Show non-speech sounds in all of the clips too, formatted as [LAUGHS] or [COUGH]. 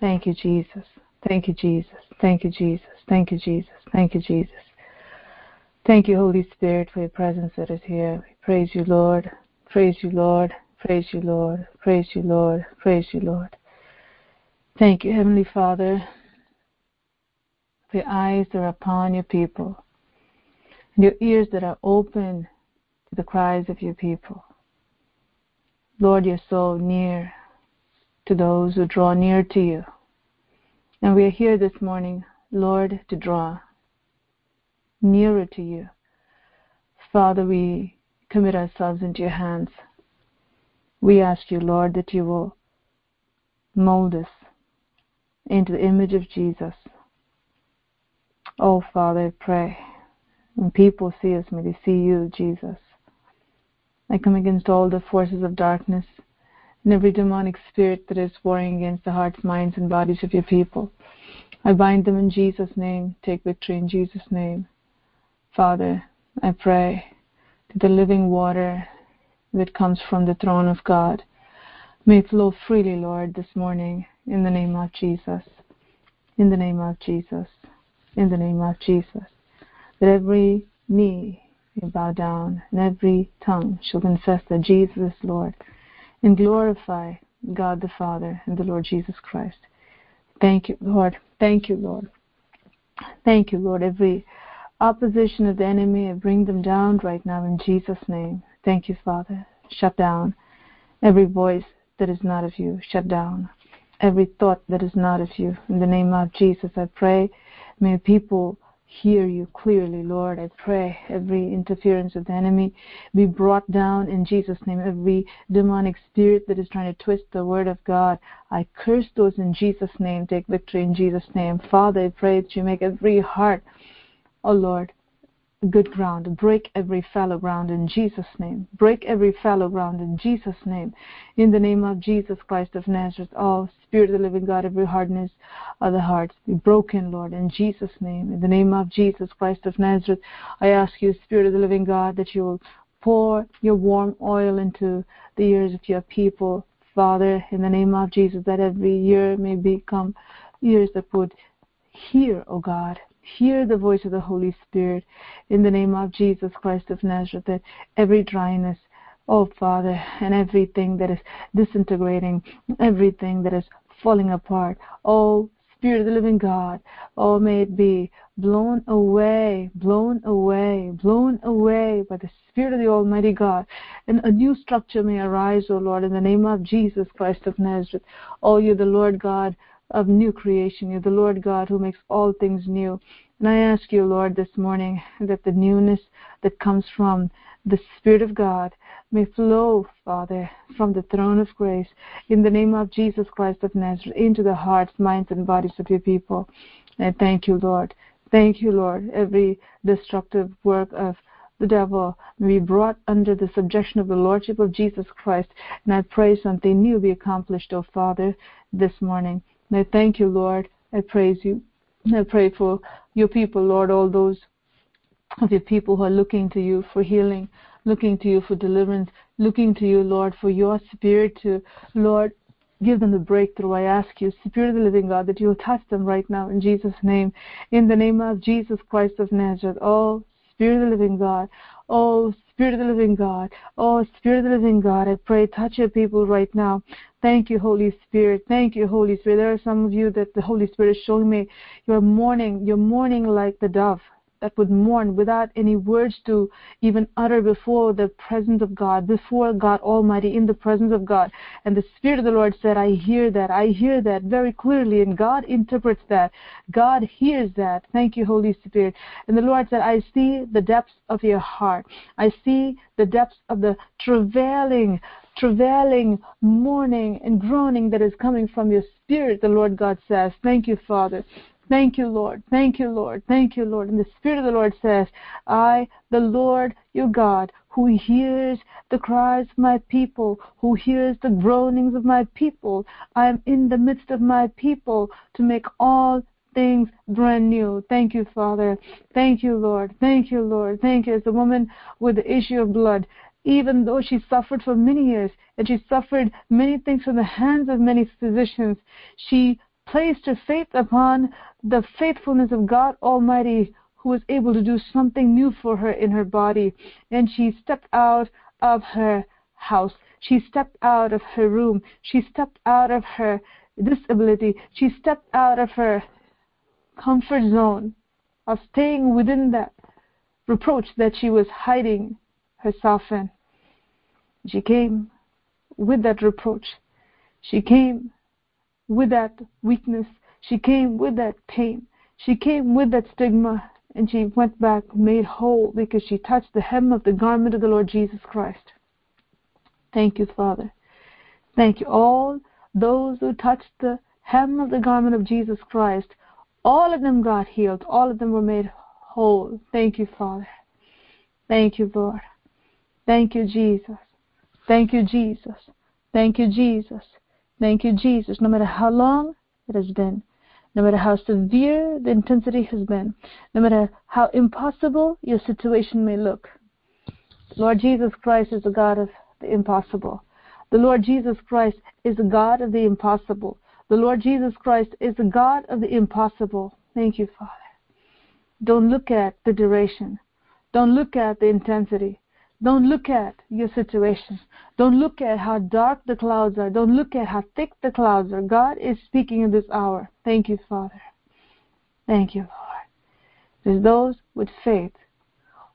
Thank you, Jesus. Thank you, Jesus. Thank you, Jesus. Thank you, Jesus. Thank you, Jesus. Thank you, Holy Spirit, for your presence that is here. We praise you, Lord. Praise you, Lord. Praise you, Lord. Praise you, Lord. Praise you, Lord. Thank you, Heavenly Father, your eyes that are upon your people, and your ears that are open to the cries of your people. Lord, you're so near to those who draw near to you. And we are here this morning, Lord, to draw nearer to you. Father, we commit ourselves into your hands. We ask you, Lord, that you will mold us into the image of Jesus. Oh, Father, I pray. When people see us, may they see you, Jesus. I come against all the forces of darkness and every demonic spirit that is warring against the hearts, minds, and bodies of your people. I bind them in Jesus' name. Take victory in Jesus' name. Father, I pray that the living water that comes from the throne of God may flow freely, Lord, this morning in the name of Jesus. In the name of Jesus. In the name of Jesus. That every knee may bow down and every tongue shall confess that Jesus is Lord and glorify God the Father and the Lord Jesus Christ. Thank you, Lord. Thank you, Lord. Thank you, Lord. Every opposition of the enemy, I bring them down right now in Jesus' name. Thank you, Father. Shut down every voice that is not of you. Shut down every thought that is not of you. In the name of Jesus, I pray. May people hear you clearly, Lord. I pray every interference of the enemy be brought down in Jesus' name. Every demonic spirit that is trying to twist the word of God, I curse those in Jesus' name. Take victory in Jesus' name. Father, I pray that you make every heart, oh Lord, good ground. Break every fallow ground in Jesus' name. Break every fallow ground in Jesus' name. In the name of Jesus Christ of Nazareth, all Spirit of the living God, every hardness of the hearts be broken, Lord, in Jesus' name. In the name of Jesus Christ of Nazareth, I ask you, Spirit of the living God, that you will pour your warm oil into the ears of your people, Father, in the name of Jesus, that every year may become ears that would hear, O God, hear the voice of the Holy Spirit in the name of Jesus Christ of Nazareth, that every dryness, oh Father, and everything that is disintegrating, everything that is falling apart, oh Spirit of the living God, oh may it be blown away, blown away, blown away by the Spirit of the Almighty God, and a new structure may arise, O Lord, in the name of Jesus Christ of Nazareth. Oh, you the Lord God of new creation. You're the Lord God who makes all things new. And I ask you, Lord, this morning that the newness that comes from the Spirit of God may flow, Father, from the throne of grace in the name of Jesus Christ of Nazareth into the hearts, minds, and bodies of your people. And thank you, Lord. Thank you, Lord. Every destructive work of the devil may be brought under the subjection of the Lordship of Jesus Christ. And I pray something new be accomplished, O Father, this morning. And I thank you, Lord. I praise you. I pray for your people, Lord, all those of your people who are looking to you for healing, looking to you for deliverance, looking to you, Lord, for your spirit to, Lord, give them the breakthrough. I ask you, Spirit of the living God, that you will touch them right now in Jesus' name. In the name of Jesus Christ of Nazareth. Oh, Spirit of the living God. Oh, Spirit of the living God. Oh, Spirit of the living God. I pray, touch your people right now. Thank you, Holy Spirit. Thank you, Holy Spirit. There are some of you that the Holy Spirit is showing me. You're mourning. You're mourning like the dove that would mourn without any words to even utter before the presence of God, before God Almighty, in the presence of God. And the Spirit of the Lord said, I hear that. I hear that very clearly. And God interprets that. God hears that. Thank you, Holy Spirit. And the Lord said, I see the depths of your heart. I see the depths of the travailing, travailing, mourning, and groaning that is coming from your spirit, the Lord God says. Thank you, Father. Thank you, Lord. Thank you, Lord. Thank you, Lord. And the Spirit of the Lord says, I, the Lord your God, who hears the cries of my people, who hears the groanings of my people, I am in the midst of my people to make all things brand new. Thank you, Father. Thank you, Lord. Thank you, Lord. Thank you. As the woman with the issue of blood, even though she suffered for many years and she suffered many things from the hands of many physicians, she placed her faith upon the faithfulness of God Almighty, who was able to do something new for her in her body. And she stepped out of her house. She stepped out of her room. She stepped out of her disability. She stepped out of her comfort zone of staying within that reproach that she was hiding herself in. She came with that reproach. She came with that weakness. She came with that pain. She came with that stigma. And she went back made whole because she touched the hem of the garment of the Lord Jesus Christ. Thank you, Father. Thank you. All those who touched the hem of the garment of Jesus Christ, all of them got healed. All of them were made whole. Thank you, Father. Thank you, Lord. Thank you, Jesus. Thank you, Jesus. Thank you, Jesus. Thank you, Jesus. No matter how long it has been, no matter how severe the intensity has been, no matter how impossible your situation may look, Lord Jesus Christ is the God of the impossible. The Lord Jesus Christ is the God of the impossible. The Lord Jesus Christ is the God of the impossible. Thank you, Father. Don't look at the duration. Don't look at the intensity. Don't look at your situation. Don't look at how dark the clouds are. Don't look at how thick the clouds are. God is speaking in this hour. Thank you, Father. Thank you, Lord. There's those with faith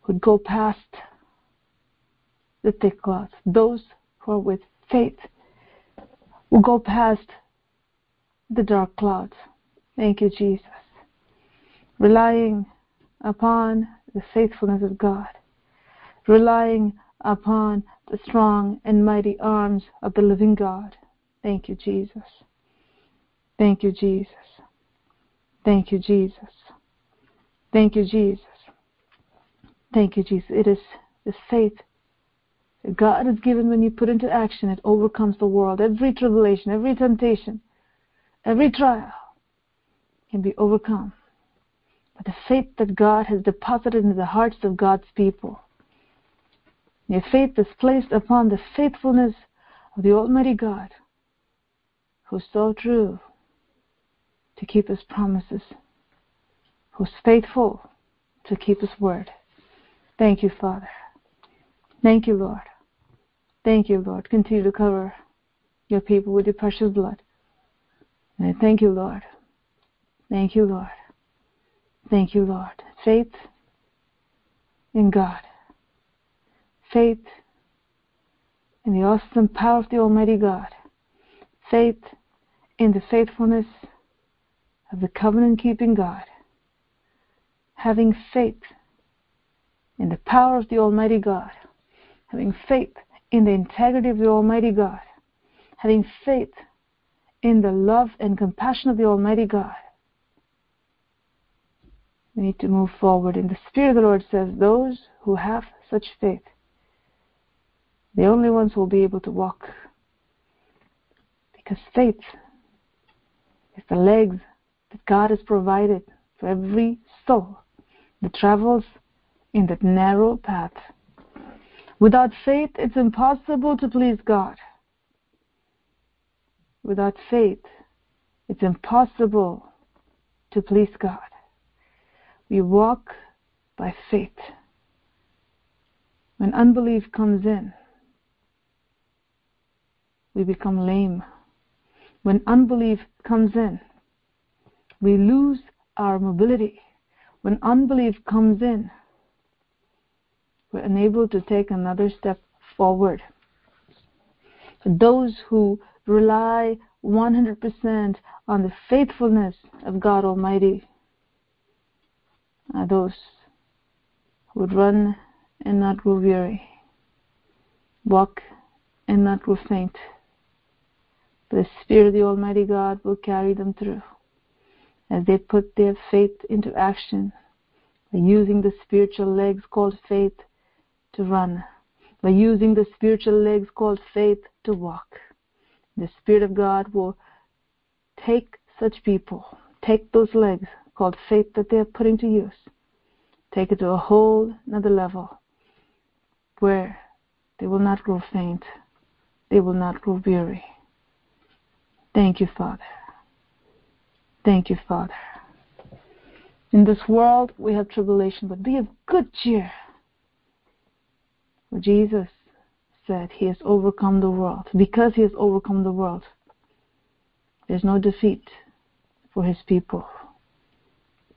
who'd go past the thick clouds. Those who are with faith will go past the dark clouds. Thank you, Jesus. Relying upon the faithfulness of God, relying upon the strong and mighty arms of the living God. Thank you, Jesus. Thank you, Jesus. Thank you, Jesus. Thank you, Jesus. Thank you, Jesus. It is the faith that God has given when you put into action, it overcomes the world. Every tribulation, every temptation, every trial can be overcome but the faith that God has deposited in the hearts of God's people. Your faith is placed upon the faithfulness of the Almighty God, who's so true to keep his promises, who's faithful to keep his word. Thank you, Father. Thank you, Lord. Thank you, Lord. Continue to cover your people with your precious blood. And I thank you, Lord. Thank you, Lord. Thank you, Lord. Faith in God. Faith in the awesome power of the Almighty God. Faith in the faithfulness of the covenant keeping God. Having faith in the power of the Almighty God. Having faith in the integrity of the Almighty God. Having faith in the love and compassion of the Almighty God we need to move forward. And the Spirit of the Lord says, those who have such faith, the only ones who will be able to walk. Because faith is the legs that God has provided for every soul that travels in that narrow path. Without faith, it's impossible to please God. Without faith, it's impossible to please God. We walk by faith. When unbelief comes in, we become lame. When unbelief comes in, we lose our mobility. When unbelief comes in, we're unable to take another step forward. For those who rely 100% on the faithfulness of God Almighty, are those who would run and not grow weary, walk and not grow faint. The Spirit of the Almighty God will carry them through as they put their faith into action by using the spiritual legs called faith to run, by using the spiritual legs called faith to walk. The Spirit of God will take such people, take those legs called faith that they're putting to use. Take it to a whole another level where they will not grow faint. They will not grow weary. Thank you, Father. Thank you, Father. In this world we have tribulation, but be of good cheer. For Jesus said he has overcome the world. Because he has overcome the world, there's no defeat for his people.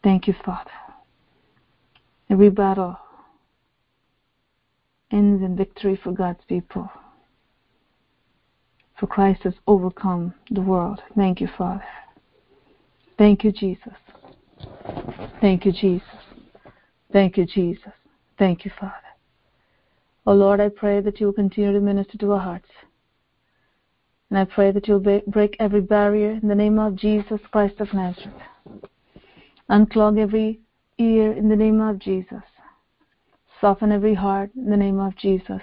Thank you, Father. Every battle ends in victory for God's people. For Christ has overcome the world. Thank you, Father. Thank you, Jesus. Thank you, Jesus. Thank you, Jesus. Thank you, Father. Oh Lord, I pray that you will continue to minister to our hearts. And I pray that you'll break every barrier in the name of Jesus Christ of Nazareth. Unclog every ear in the name of Jesus. Soften every heart in the name of Jesus.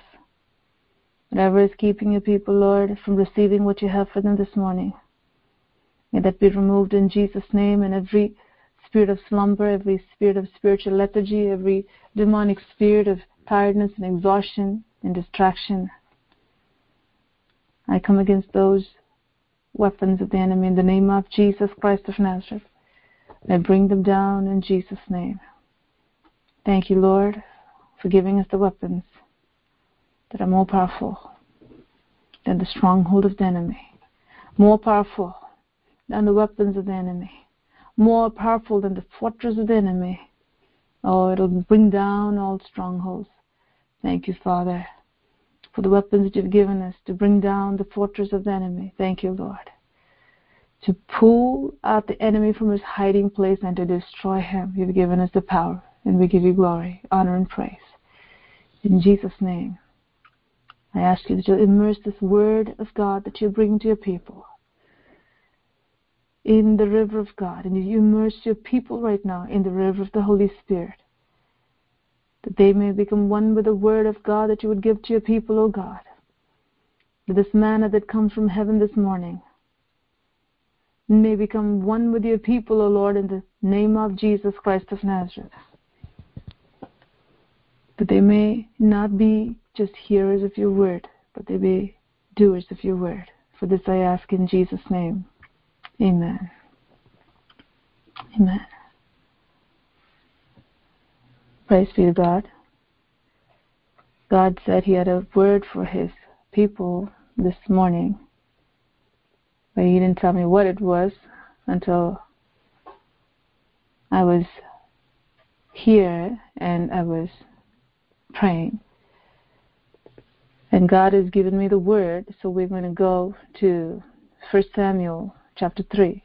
Whatever is keeping your people, Lord, from receiving what you have for them this morning, may that be removed in Jesus' name and every spirit of slumber, every spirit of spiritual lethargy, every demonic spirit of tiredness and exhaustion and distraction. I come against those weapons of the enemy in the name of Jesus Christ of Nazareth. I bring them down in Jesus' name. Thank you, Lord, for giving us the weapons that are more powerful than the stronghold of the enemy, more powerful than the weapons of the enemy, more powerful than the fortress of the enemy. Oh, it'll bring down all strongholds. Thank you, Father, for the weapons that you've given us to bring down the fortress of the enemy. Thank you, Lord. To pull out the enemy from his hiding place and to destroy him. You've given us the power, and we give you glory, honor, and praise. In Jesus' name, I ask you that you'll immerse this word of God that you bring to your people in the river of God, and you immerse your people right now in the river of the Holy Spirit, that they may become one with the word of God that you would give to your people, O God. That this manna that comes from heaven this morning may become one with your people, O Lord, in the name of Jesus Christ of Nazareth that they may not be just hearers of your word, but they be doers of your word. For this I ask in Jesus' name. Amen. Amen. Praise be to God. God said He had a word for His people this morning, but He didn't tell me what it was until I was here and I was praying. And God has given me the word, so we're going to go to 1 Samuel chapter 3.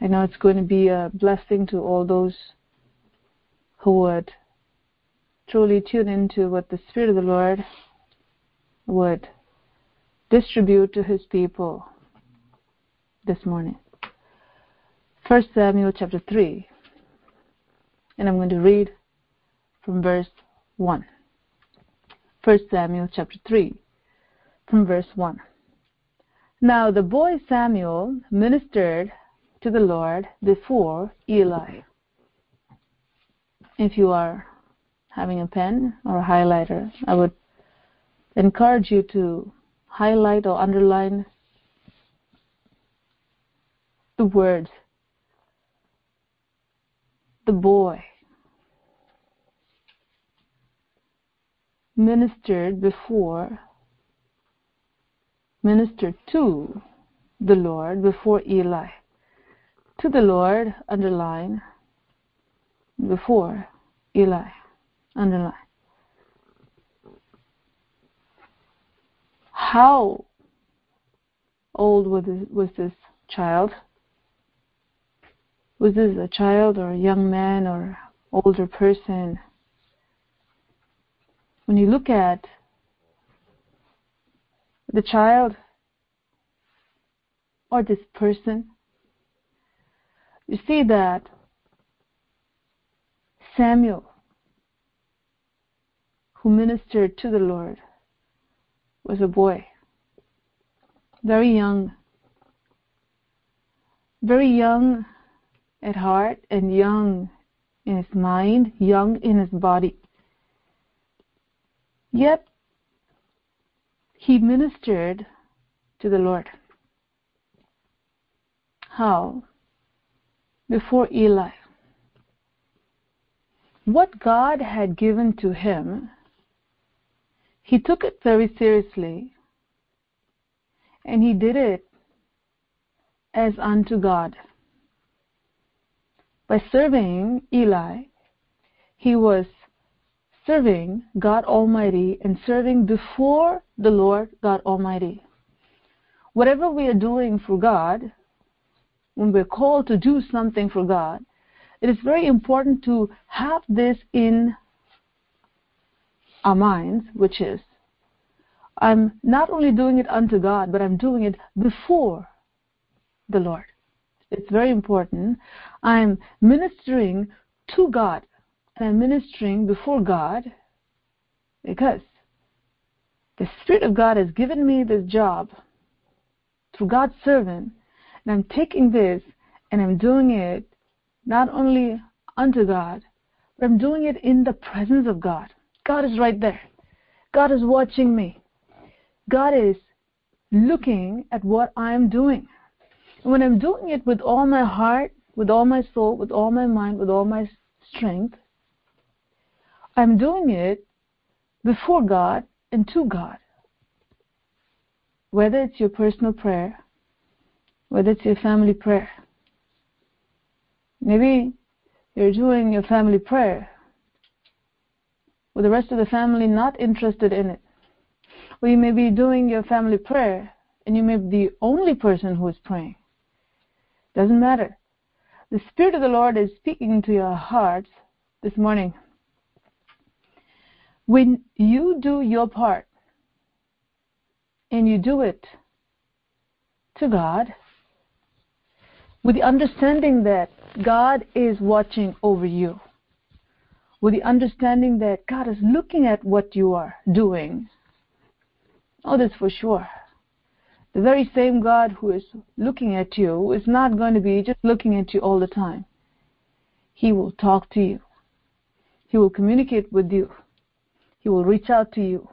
I know it's going to be a blessing to all those who would truly tune into what the Spirit of the Lord would distribute to his people this morning. 1 Samuel chapter 3. And I'm going to read from verse 1. 1 Samuel chapter 3, from verse 1. Now the boy Samuel ministered to the Lord before Eli. If you are having a pen or a highlighter, I would encourage you to highlight or underline the words the boy ministered before, ministered to the Lord before Eli. To the Lord, underline, before Eli, underline. How old was this, was this child? Was this a child or a young man or older person? When you look at the child or this person, you see that Samuel, who ministered to the Lord, was a boy, very young, very young at heart and young in his mind, young in his body. Yet he ministered to the Lord. How? before Eli. What God had given to him, he took it very seriously and he did it as unto God. By serving Eli, he was serving God Almighty and serving before the Lord God Almighty. Whatever we are doing for God, when we're called to do something for God, it is very important to have this in our minds, which is, I'm not only doing it unto God, but I'm doing it before the Lord. It's very important. I'm ministering to God and I'm ministering before God because the Spirit of God has given me this job through God's servant, and I'm taking this and I'm doing it not only unto God, but I'm doing it in the presence of God. God is right there. God is watching me. God is looking at what I'm doing. And when I'm doing it with all my heart, with all my soul, with all my mind, with all my strength, I'm doing it before God and to God. Whether it's your personal prayer, whether it's your family prayer. Maybe you're doing your family prayer with the rest of the family not interested in it. Or you may be doing your family prayer and you may be the only person who is praying. Doesn't matter. The Spirit of the Lord is speaking to your hearts this morning. When you do your part and you do it to God with the understanding that God is watching over you, with the understanding that God is looking at what you are doing. Oh, that's for sure. The very same God who is looking at you is not going to be just looking at you all the time. He will talk to you. He will communicate with you. He will reach out to you.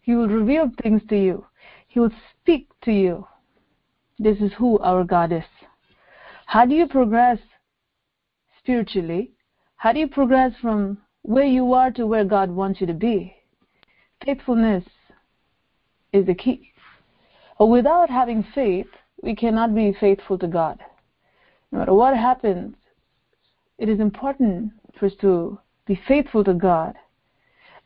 He will reveal things to you. He will speak to you. This is who our God is. How do you progress spiritually? How do you progress from where you are to where God wants you to be? Faithfulness is the key. Without having faith, we cannot be faithful to God. No matter what happens, it is important for us to be faithful to God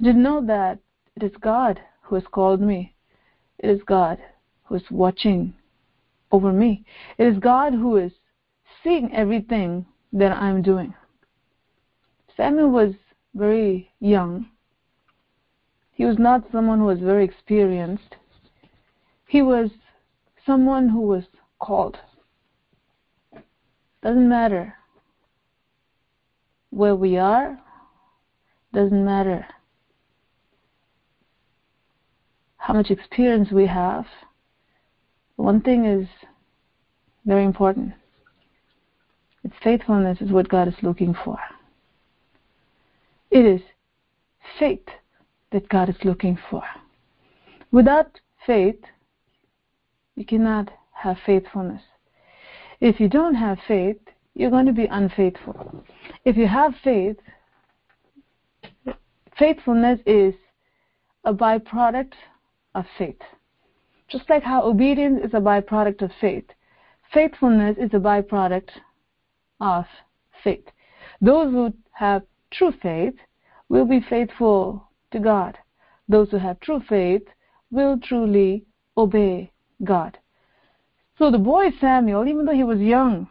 to know that it is God who has called me. It is God who is watching over me. It is God who is seeing everything that I'm doing. Samuel was very young. He was not someone who was very experienced. He was someone who was called. Doesn't matter where we are, doesn't matter how much experience we have, one thing is very important. It's faithfulness is what God is looking for. It is faith that God is looking for. Without faith, you cannot have faithfulness. If you don't have faith, you're going to be unfaithful. If you have faith, faithfulness is a byproduct of faith. Just like how obedience is a byproduct of faith, faithfulness is a byproduct of faith. Those who have true faith will be faithful to God. Those who have true faith will truly obey God. So the boy Samuel, even though he was young,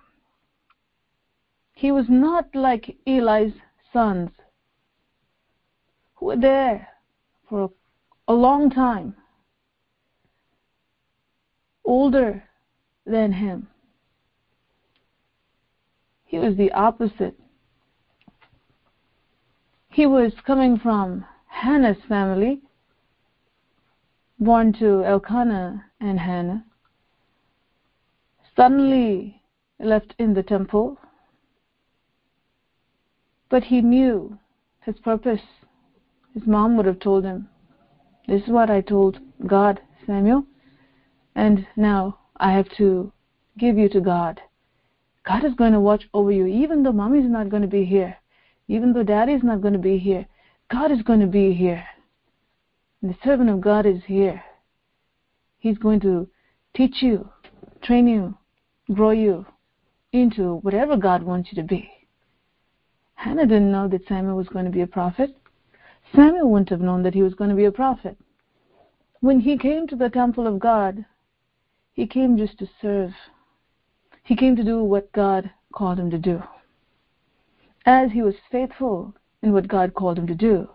he was not like Eli's sons who were there for a long time older than him. He was the opposite. He was coming from Hannah's family, born to Elkanah and Hannah, suddenly left in the temple, but he knew his purpose. His mom would have told him, This is what I told God, Samuel. And now I have to give you to God. God is going to watch over you, even though mommy is not going to be here, even though daddy is not going to be here. God is going to be here. And the servant of God is here. He's going to teach you, train you, grow you into whatever God wants you to be. Hannah didn't know that Samuel was going to be a prophet. Samuel wouldn't have known that he was going to be a prophet. When he came to the temple of God, he came just to serve. He came to do what God called him to do. As he was faithful in what God called him to do,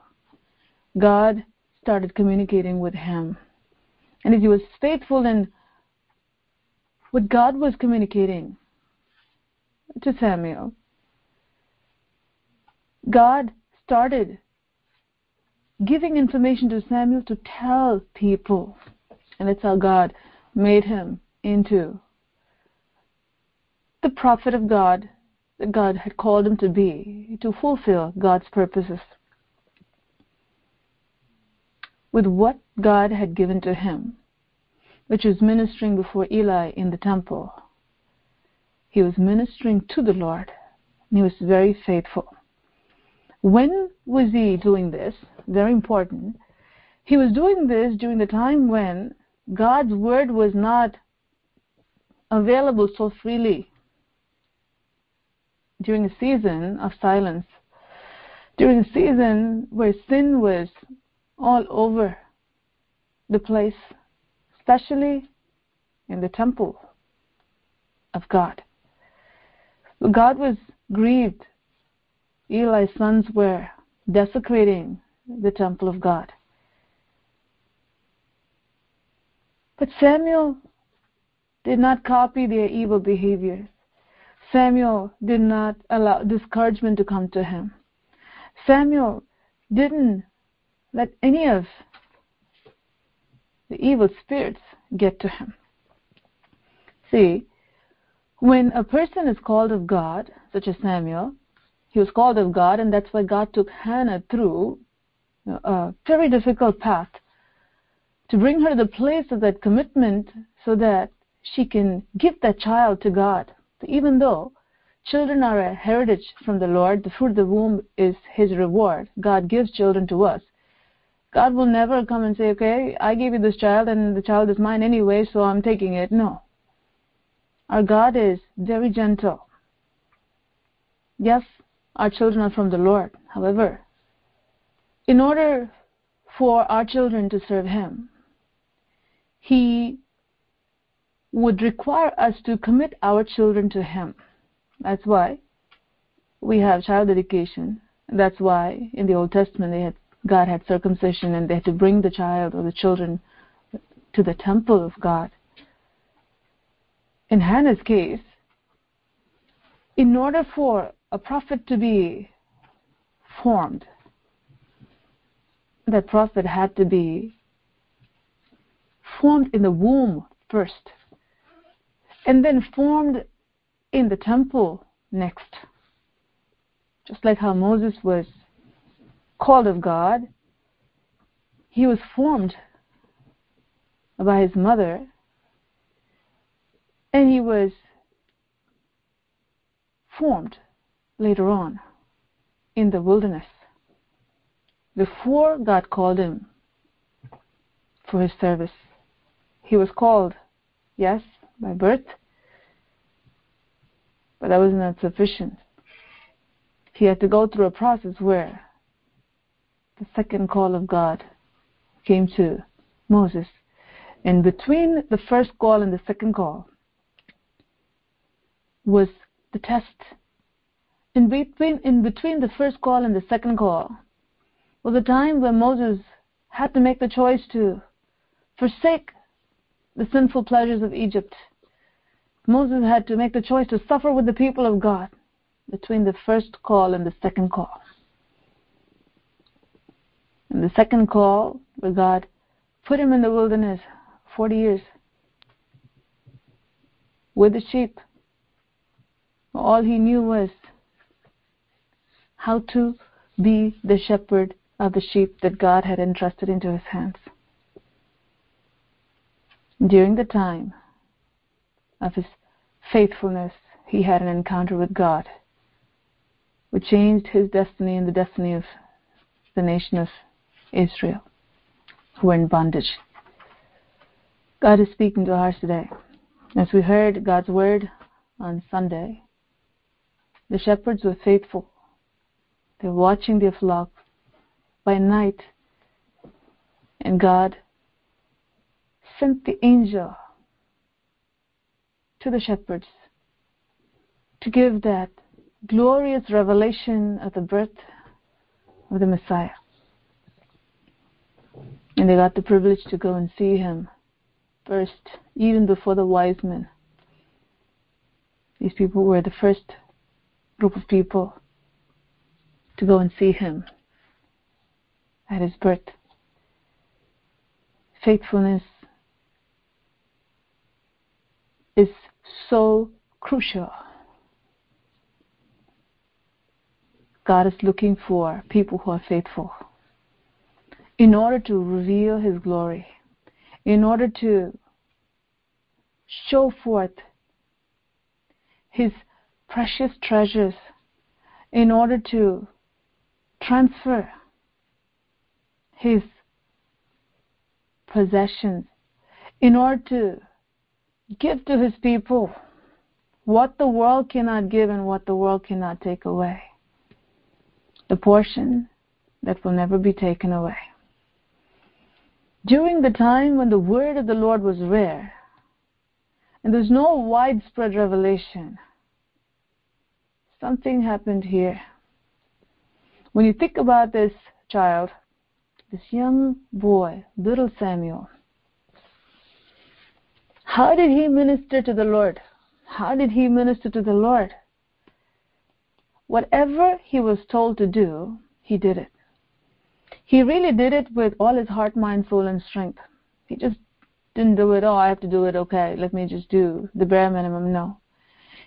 God started communicating with him. And as he was faithful in what God was communicating to Samuel, God started giving information to Samuel to tell people. And that's how God made him into the prophet of God that God had called him to be, to fulfill God's purposes. With what God had given to him, which was ministering before Eli in the temple, he was ministering to the Lord, and he was very faithful. When was he doing this? Very important. He was doing this during the time when God's word was not available so freely. During a season of silence, during a season where sin was all over the place, especially in the temple of God. God was grieved Eli's sons were desecrating the temple of God. But Samuel did not copy their evil behaviors. Samuel did not allow discouragement to come to him. Samuel didn't let any of the evil spirits get to him. See, when a person is called of God, such as Samuel, he was called of God, and that's why God took Hannah through a very difficult path to bring her to the place of that commitment so that she can give that child to God. Even though children are a heritage from the Lord, the fruit of the womb is His reward. God gives children to us. God will never come and say, okay, I gave you this child and the child is mine anyway, so I'm taking it. No. Our God is very gentle. Yes, our children are from the Lord. However, in order for our children to serve Him, He would require us to commit our children to Him. That's why we have child dedication. That's why in the Old Testament had God had circumcision and they had to bring the child or the children to the temple of God. In Hannah's case, in order for a prophet to be formed, that prophet had to be formed in the womb first, and then formed in the temple next. Just like how Moses was called of God, he was formed by his mother, and he was formed later on in the wilderness before God called him for his service. He was called, yes, by birth, but that was not sufficient. He had to go through a process where the second call of God came to Moses. And between the first call and the second call was the test in between in between the first call and the second call was a time when Moses had to make the choice to forsake the sinful pleasures of Egypt. Moses had to make the choice to suffer with the people of God between the first call and the second call. And the second call, where God put him in the wilderness 40 years with the sheep. All he knew was how to be the shepherd of the sheep that God had entrusted into his hands. During the time of his faithfulness, he had an encounter with God, which changed his destiny and the destiny of the nation of Israel, who were in bondage. God is speaking to us today. As we heard God's word on Sunday, the shepherds were faithful. They were watching their flock by night, and God sent the angel to the shepherds to give that glorious revelation of the birth of the Messiah. And they got the privilege to go and see him first, even before the wise men. These people were the first group of people to go and see him at his birth. Faithfulness is so crucial. God is looking for people who are faithful in order to reveal His glory, in order to show forth His precious treasures, in order to transfer His possessions, in order to give to His people what the world cannot give and what the world cannot take away the portion that will never be taken away. During the time when the word of the Lord was rare, and there's no widespread revelation, something happened here. When you think about this child, this young boy, little Samuel, how did he minister to the Lord? How did he minister to the Lord? Whatever he was told to do, he did it. He really did it with all his heart, mind, soul, and strength. He just didn't do it, oh, I have to do it, okay, let me just do the bare minimum. No.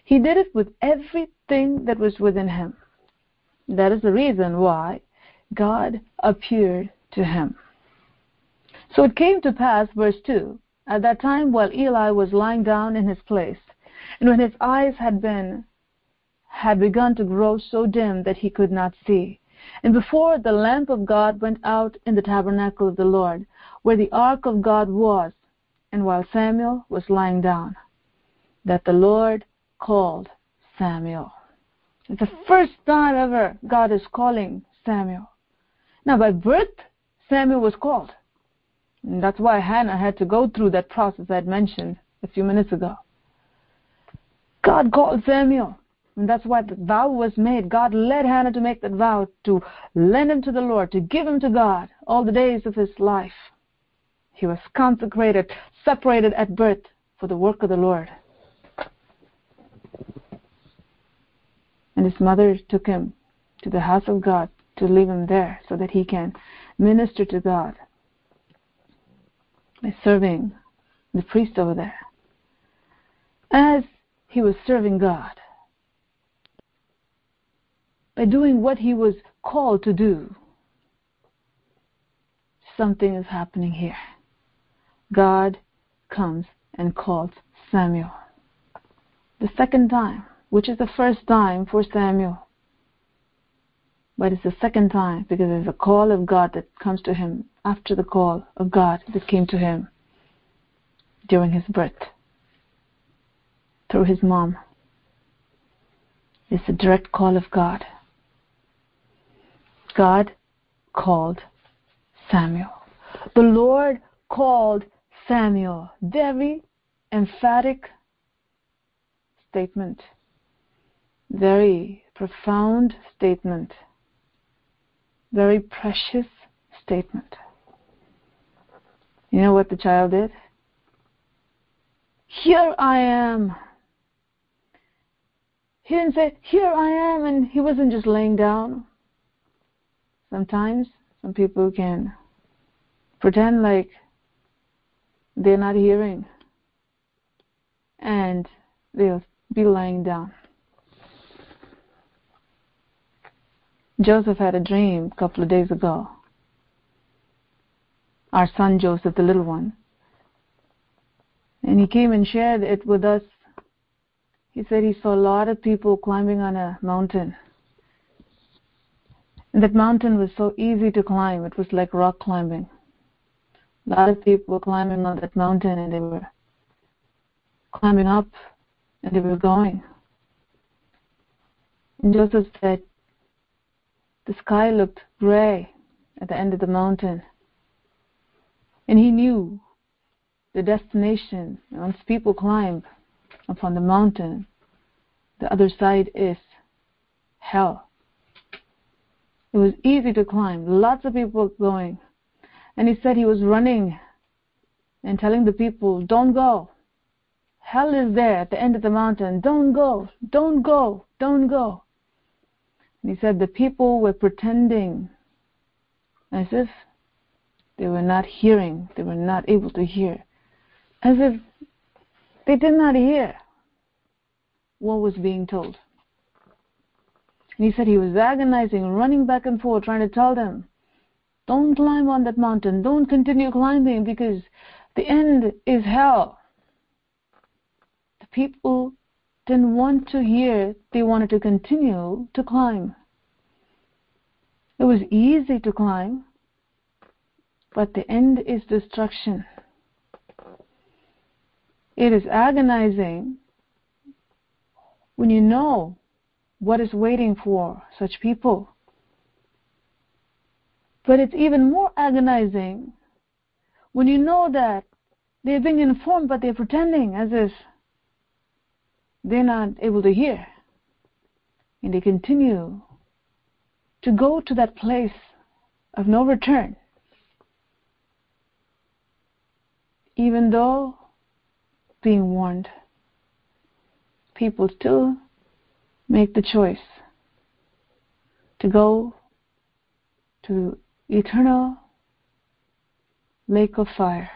He did it with everything that was within him. That is the reason why God appeared to him. So it came to pass, verse 2, at that time while Eli was lying down in his place, and when his eyes had been had begun to grow so dim that he could not see. And before the lamp of God went out in the tabernacle of the Lord, where the ark of God was, and while Samuel was lying down, that the Lord called Samuel. It's the first time ever God is calling Samuel. Now, by birth, Samuel was called. And that's why Hannah had to go through that process I had mentioned a few minutes ago. God called Samuel. And that's why the vow was made. God led Hannah to make that vow to lend him to the Lord, to give him to God all the days of his life. He was consecrated, separated at birth for the work of the Lord. And his mother took him to the house of God to leave him there so that he can minister to God by serving the priest over there. As he was serving God, by doing what he was called to do, something is happening here. God comes and calls Samuel. The second time, which is the first time for Samuel, but it's the second time because there's a call of God that comes to him after the call of God that came to him during his birth through his mom. It's a direct call of God. God called Samuel. The Lord called Samuel. Very emphatic statement. Very profound statement. Very precious statement. You know what the child did? Here I am. He didn't say, Here I am, and he wasn't just laying down sometimes some people can pretend like they're not hearing and they'll be lying down. Joseph had a dream a couple of days ago. Our son Joseph, the little one. And he came and shared it with us. he said he saw a lot of people climbing on a mountain. And that mountain was so easy to climb. It was like rock climbing. A lot of people were climbing on that mountain and they were climbing up and they were going. And Joseph said, the sky looked gray at the end of the mountain. And he knew the destination. Once people climb upon the mountain, the other side is hell. It was easy to climb, lots of people going. And he said he was running and telling the people, Don't go. Hell is there at the end of the mountain. Don't go, don't go, don't go. And he said the people were pretending as if they were not hearing, they were not able to hear, as if they did not hear what was being told. And he said he was agonizing, running back and forth, trying to tell them, don't climb on that mountain, don't continue climbing because the end is hell. The people didn't want to hear, they wanted to continue to climb. It was easy to climb, but the end is destruction. It is agonizing when you know what is waiting for such people. But it's even more agonizing when you know that they're being informed, but they're pretending as if they're not able to hear. And they continue to go to that place of no return. Even though being warned people still make the choice to go to eternal lake of fire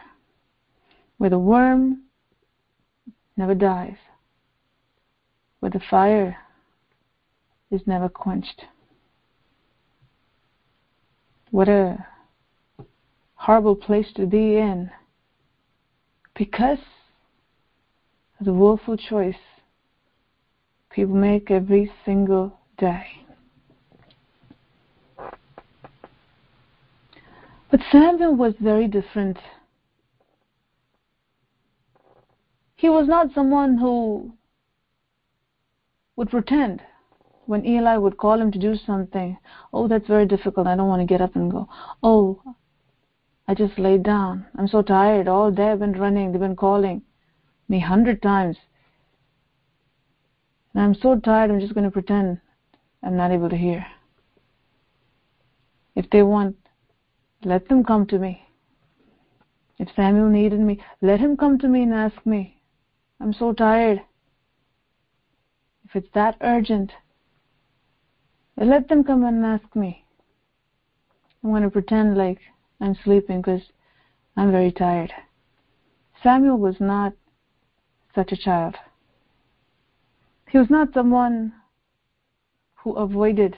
where the worm never dies, where the fire is never quenched. What a horrible place to be in because of the willful choice people make every single day. But Samuel was very different. He was not someone who would pretend when Eli would call him to do something. Oh, that's very difficult. I don't want to get up and go. Oh, I just laid down. I'm so tired. All day I've been running. They've been calling me a hundred times. And I'm so tired, I'm just going to pretend I'm not able to hear. If they want, let them come to me. If Samuel needed me, let him come to me and ask me. I'm so tired. If it's that urgent, let them come and ask me. I'm going to pretend like I'm sleeping because I'm very tired. Samuel was not such a child. He was not someone who avoided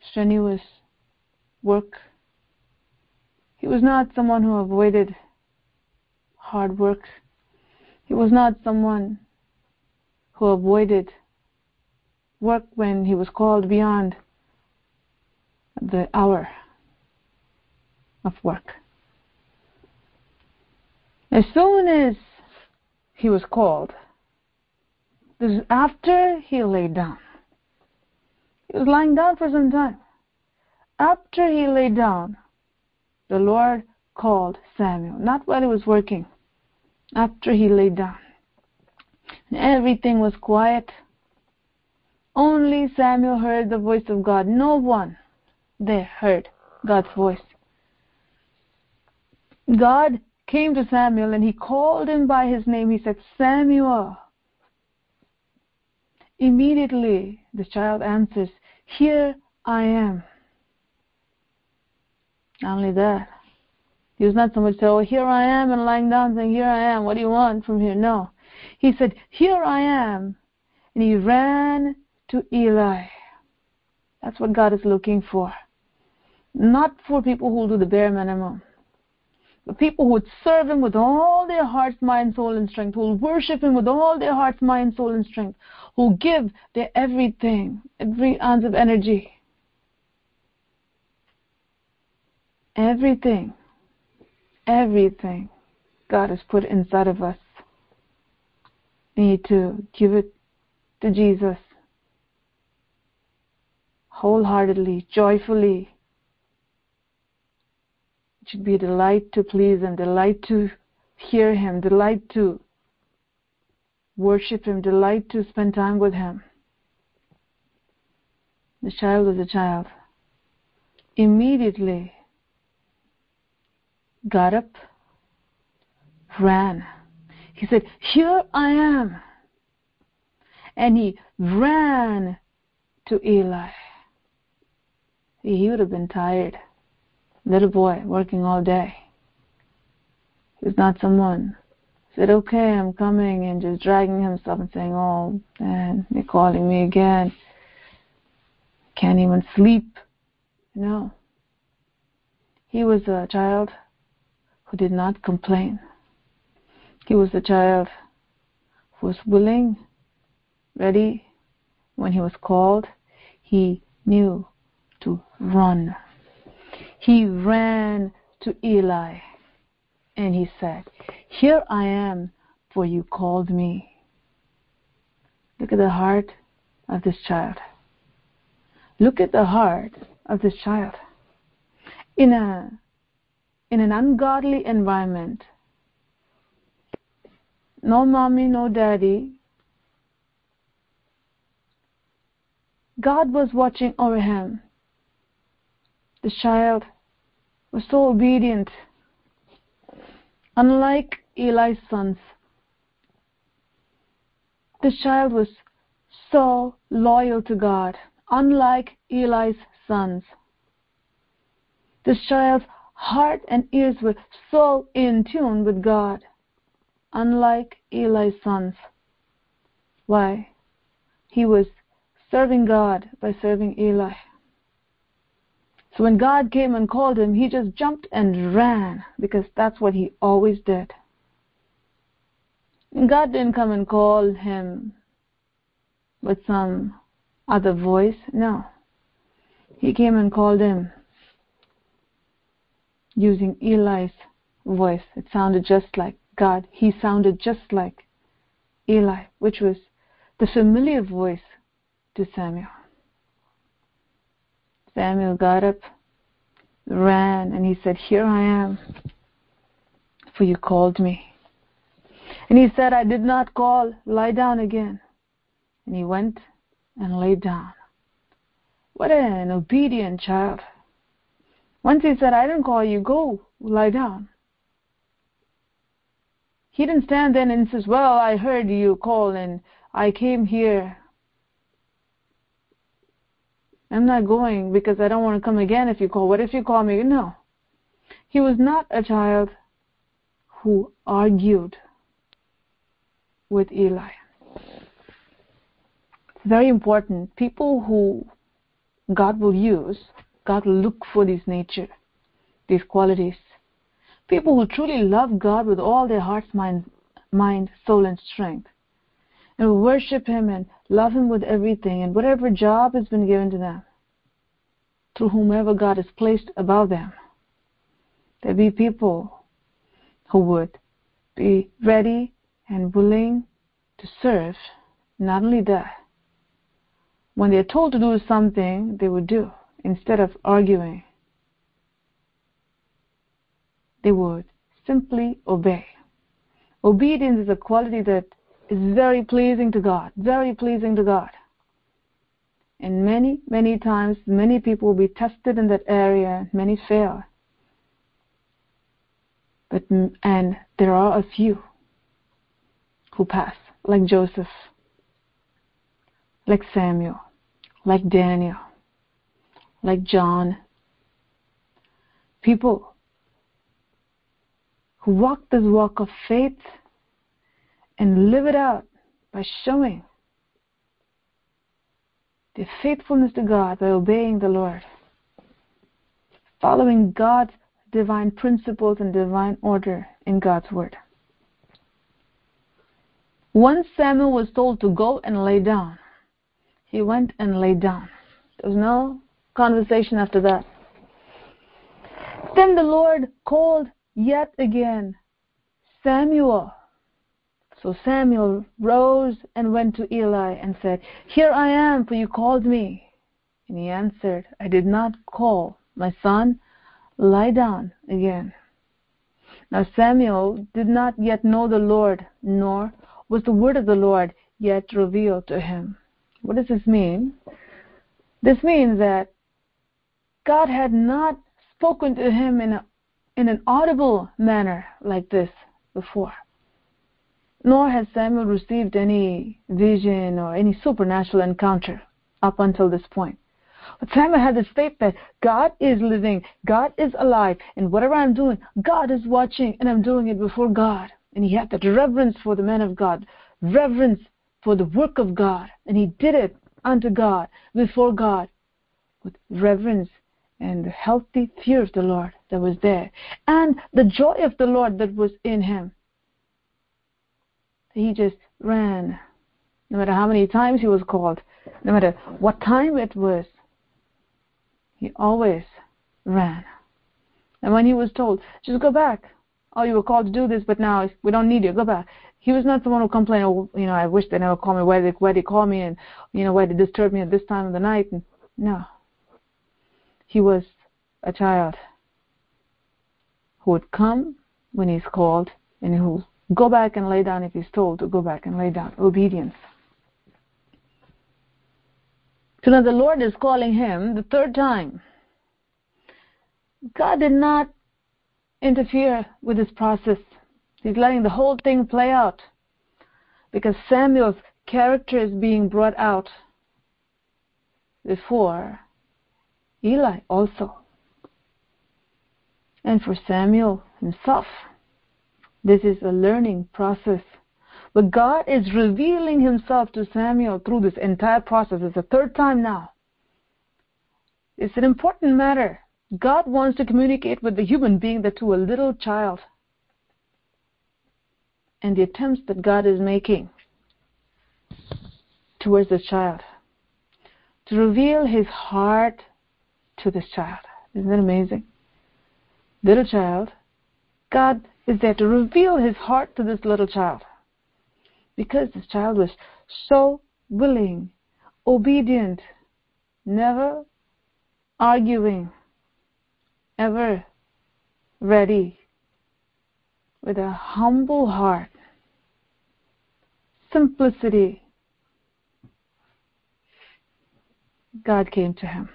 strenuous work. He was not someone who avoided hard work. He was not someone who avoided work when he was called beyond the hour of work. As soon as he was called, this is after he lay down. He was lying down for some time. After he lay down, the Lord called Samuel, not while he was working, after he lay down. And everything was quiet. Only Samuel heard the voice of God. No one there heard God's voice. God came to Samuel and he called him by his name. He said, Samuel. Immediately the child answers, Here I am. Not only that, he was not so much say, Oh, here I am, and lying down saying, Here I am, what do you want from here? No. He said, Here I am. And he ran to Eli. That's what God is looking for. Not for people who do the bare minimum. But people who would serve Him with all their heart, mind, soul, and strength, who will worship Him with all their heart, mind, soul, and strength, who give their everything, every ounce of energy, everything, everything God has put inside of us. We need to give it to Jesus wholeheartedly, joyfully. Should be a delight to please Him, delight to hear Him, delight to worship Him, delight to spend time with Him. The child was a child. Immediately got up, ran. He said, Here I am. And he ran to Eli. He would have been tired. Little boy working all day. He's not someone said, Okay, I'm coming, and just dragging himself and saying, Oh, man, they're calling me again. Can't even sleep. No. He was a child who did not complain. He was a child who was willing, ready. When he was called, he knew to run. He ran to Eli and he said, Here I am, for you called me. Look at the heart of this child. Look at the heart of this child. In a in an ungodly environment, no mommy, no daddy, God was watching over him. The child was so obedient, unlike Eli's sons. This child was so loyal to God, unlike Eli's sons. This child's heart and ears were so in tune with God, unlike Eli's sons. Why? He was serving God by serving Eli. So when God came and called him, he just jumped and ran because that's what he always did. And God didn't come and call him with some other voice. No. He came and called him using Eli's voice. It sounded just like God. He sounded just like Eli, which was the familiar voice to Samuel. Samuel got up, ran, and he said, Here I am, for you called me. And he said, I did not call, lie down again. And he went and lay down. What an obedient child. Once he said, I didn't call you, go lie down. He didn't stand then and says, Well, I heard you call and I came here. I'm not going because I don't want to come again if you call. What if you call me? No. He was not a child who argued with Eli. It's very important. People who God will use God will look for these nature, these qualities. People who truly love God with all their hearts, mind, mind, soul, and strength, and worship Him and love Him with everything and whatever job has been given to them, through whomever God has placed above them. There be people who would be ready and willing to serve. Not only that, when they're told to do something, they would do instead of arguing, they would simply obey. Obedience is a quality that is very pleasing to God, very pleasing to God. And many, many times, many people will be tested in that area, many fail. But, and there are a few who pass, like Joseph, like Samuel, like Daniel, like John. People who walk this walk of faith and live it out by showing their faithfulness to God by obeying the Lord, following God's divine principles and divine order in God's Word. Once Samuel was told to go and lay down, he went and lay down. There was no conversation after that. Then the Lord called yet again, Samuel. So Samuel rose and went to Eli and said, Here I am, for you called me. And he answered, I did not call, my son, lie down again. Now Samuel did not yet know the Lord, nor was the word of the Lord yet revealed to him. What does this mean? This means that God had not spoken to him in, a, in an audible manner like this before. Nor has Samuel received any vision or any supernatural encounter up until this point. But Samuel had this faith that God is living, God is alive, and whatever I'm doing, God is watching, and I'm doing it before God. And he had that reverence for the man of God, reverence for the work of God, and he did it unto God, before God, with reverence and the healthy fear of the Lord that was there, and the joy of the Lord that was in him. He just ran, no matter how many times he was called, no matter what time it was, he always ran. And when he was told, just go back, oh, you were called to do this, but now we don't need you, go back. He was not someone who complained, oh, you know, I wish they never called me, why they, why they call me, and, you know, why they disturb me at this time of the night. And, no. He was a child who would come when he's called and who go back and lay down if he's told to go back and lay down. Obedience. So now the Lord is calling him the third time. God did not interfere with this process. He's letting the whole thing play out because Samuel's character is being brought out before Eli also. And for Samuel himself, this is a learning process. But God is revealing himself to Samuel through this entire process. It's the third time now. It's an important matter. God wants to communicate with the human being that to a little child. And the attempts that God is making towards this child to reveal his heart to this child. Isn't that amazing? Little child, God is there to reveal his heart to this little child. Because this child was so willing, obedient, never arguing, ever ready, with a humble heart, simplicity. God came to him.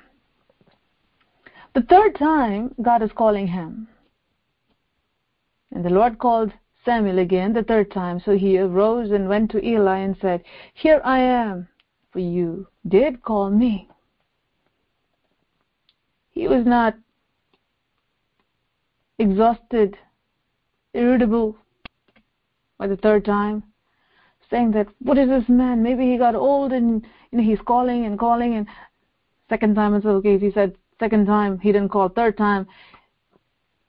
The third time, God is calling him. And the Lord called Samuel again the third time. So he arose and went to Eli and said, Here I am, for you did call me. He was not exhausted, irritable by the third time, saying that, What is this man? Maybe he got old and you know, he's calling and calling and second time it's okay. He said second time, he didn't call third time,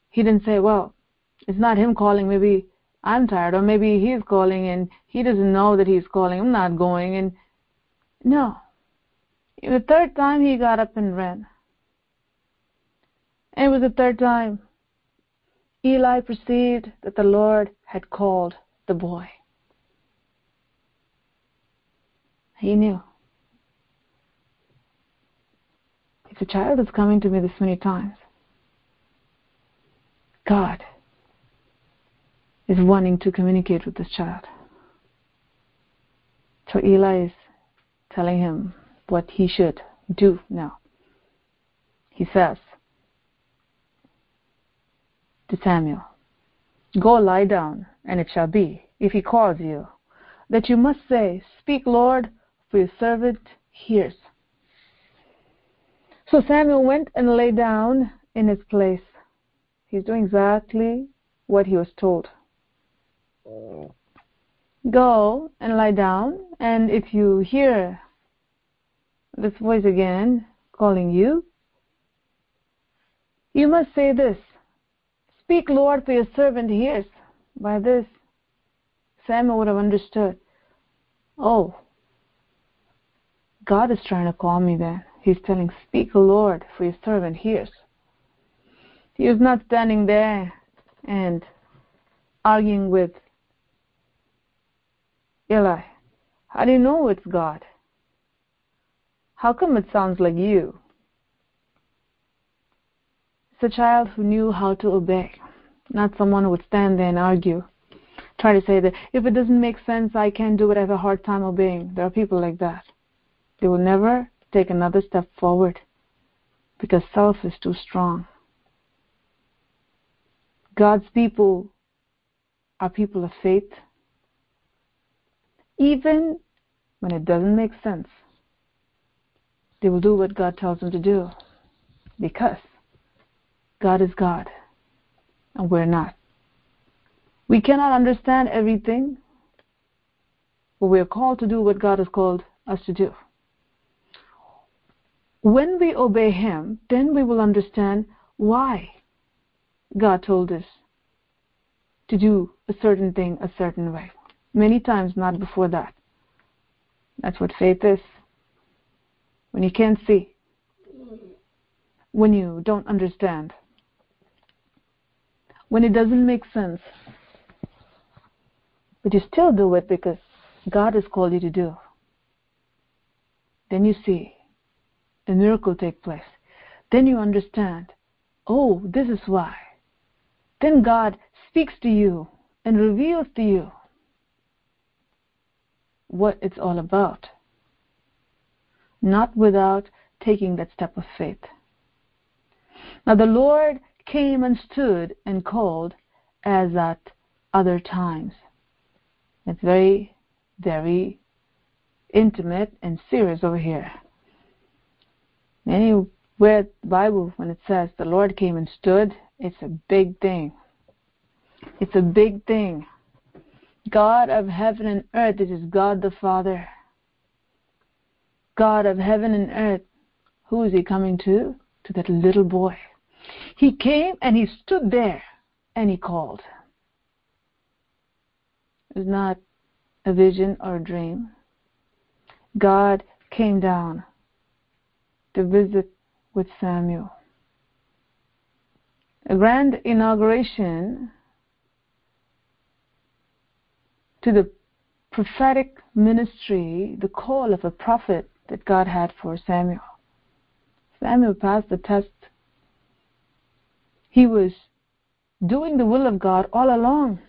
he didn't say, Well, it's not him calling, maybe I'm tired, or maybe he's calling and he doesn't know that he's calling, I'm not going, and no. The third time he got up and ran. And it was the third time Eli perceived that the Lord had called the boy. He knew. If a child is coming to me this many times, God is wanting to communicate with this child. So Eli is telling him what he should do now. He says to Samuel, Go lie down, and it shall be, if he calls you, that you must say, Speak, Lord, for your servant hears. So Samuel went and lay down in his place. He's doing exactly what he was told. Go and lie down, and if you hear this voice again calling you, you must say this Speak, Lord, for your servant hears. By this, Samuel would have understood. Oh, God is trying to call me then. He's telling, Speak, Lord, for your servant hears. He was not standing there and arguing with Eli. How do you know it's God? How come it sounds like you? It's a child who knew how to obey, not someone who would stand there and argue. Try to say that if it doesn't make sense, I can't do it, I have a hard time obeying. There are people like that. They will never take another step forward because self is too strong. God's people are people of faith, even when it doesn't make sense. They will do what God tells them to do because God is God and we're not. We cannot understand everything, but we are called to do what God has called us to do. When we obey Him, then we will understand why God told us to do a certain thing a certain way. Many times, not before that. That's what faith is. When you can't see, when you don't understand, when it doesn't make sense, but you still do it because God has called you to do, then you see a miracle take place. Then you understand, oh, this is why. Then God speaks to you and reveals to you what it's all about. Not without taking that step of faith. Now the Lord came and stood and called as at other times. It's very, very intimate and serious over here. Anywhere the Bible, when it says the Lord came and stood, it's a big thing. It's a big thing. God of heaven and earth, this is God the Father. God of heaven and earth. Who is he coming to? To that little boy. He came and he stood there and he called. It was not a vision or a dream. God came down to visit with Samuel. A grand inauguration to the prophetic ministry, the call of a prophet that God had for Samuel. Samuel passed the test. He was doing the will of God all along.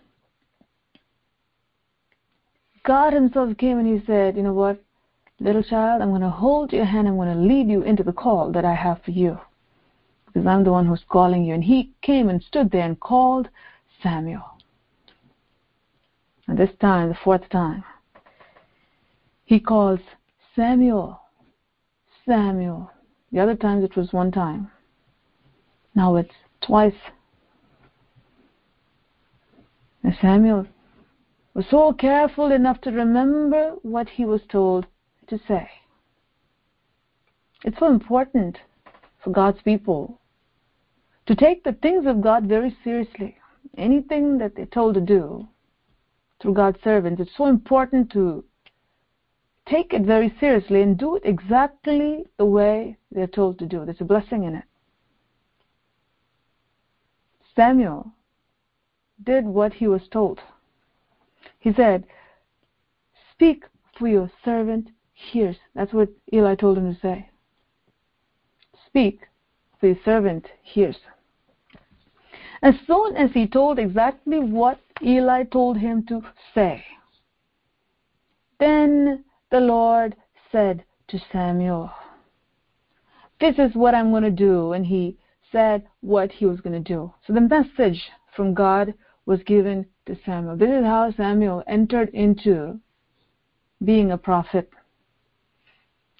God Himself came and He said, You know what? Little child, I'm going to hold your hand. I'm going to lead you into the call that I have for you. Because I'm the one who's calling you. And he came and stood there and called Samuel. And this time, the fourth time, he calls Samuel. Samuel. The other times it was one time. Now it's twice. And Samuel was so careful enough to remember what he was told to say. It's so important for God's people to take the things of God very seriously. Anything that they're told to do through God's servants, it's so important to take it very seriously and do it exactly the way they're told to do. There's a blessing in it. Samuel did what he was told. He said, Speak for your servant hears. That's what Eli told him to say. Speak, for your servant hears. As soon as he told exactly what Eli told him to say, then the Lord said to Samuel, This is what I'm going to do. And he said what he was going to do. So the message from God was given to Samuel. This is how Samuel entered into being a prophet.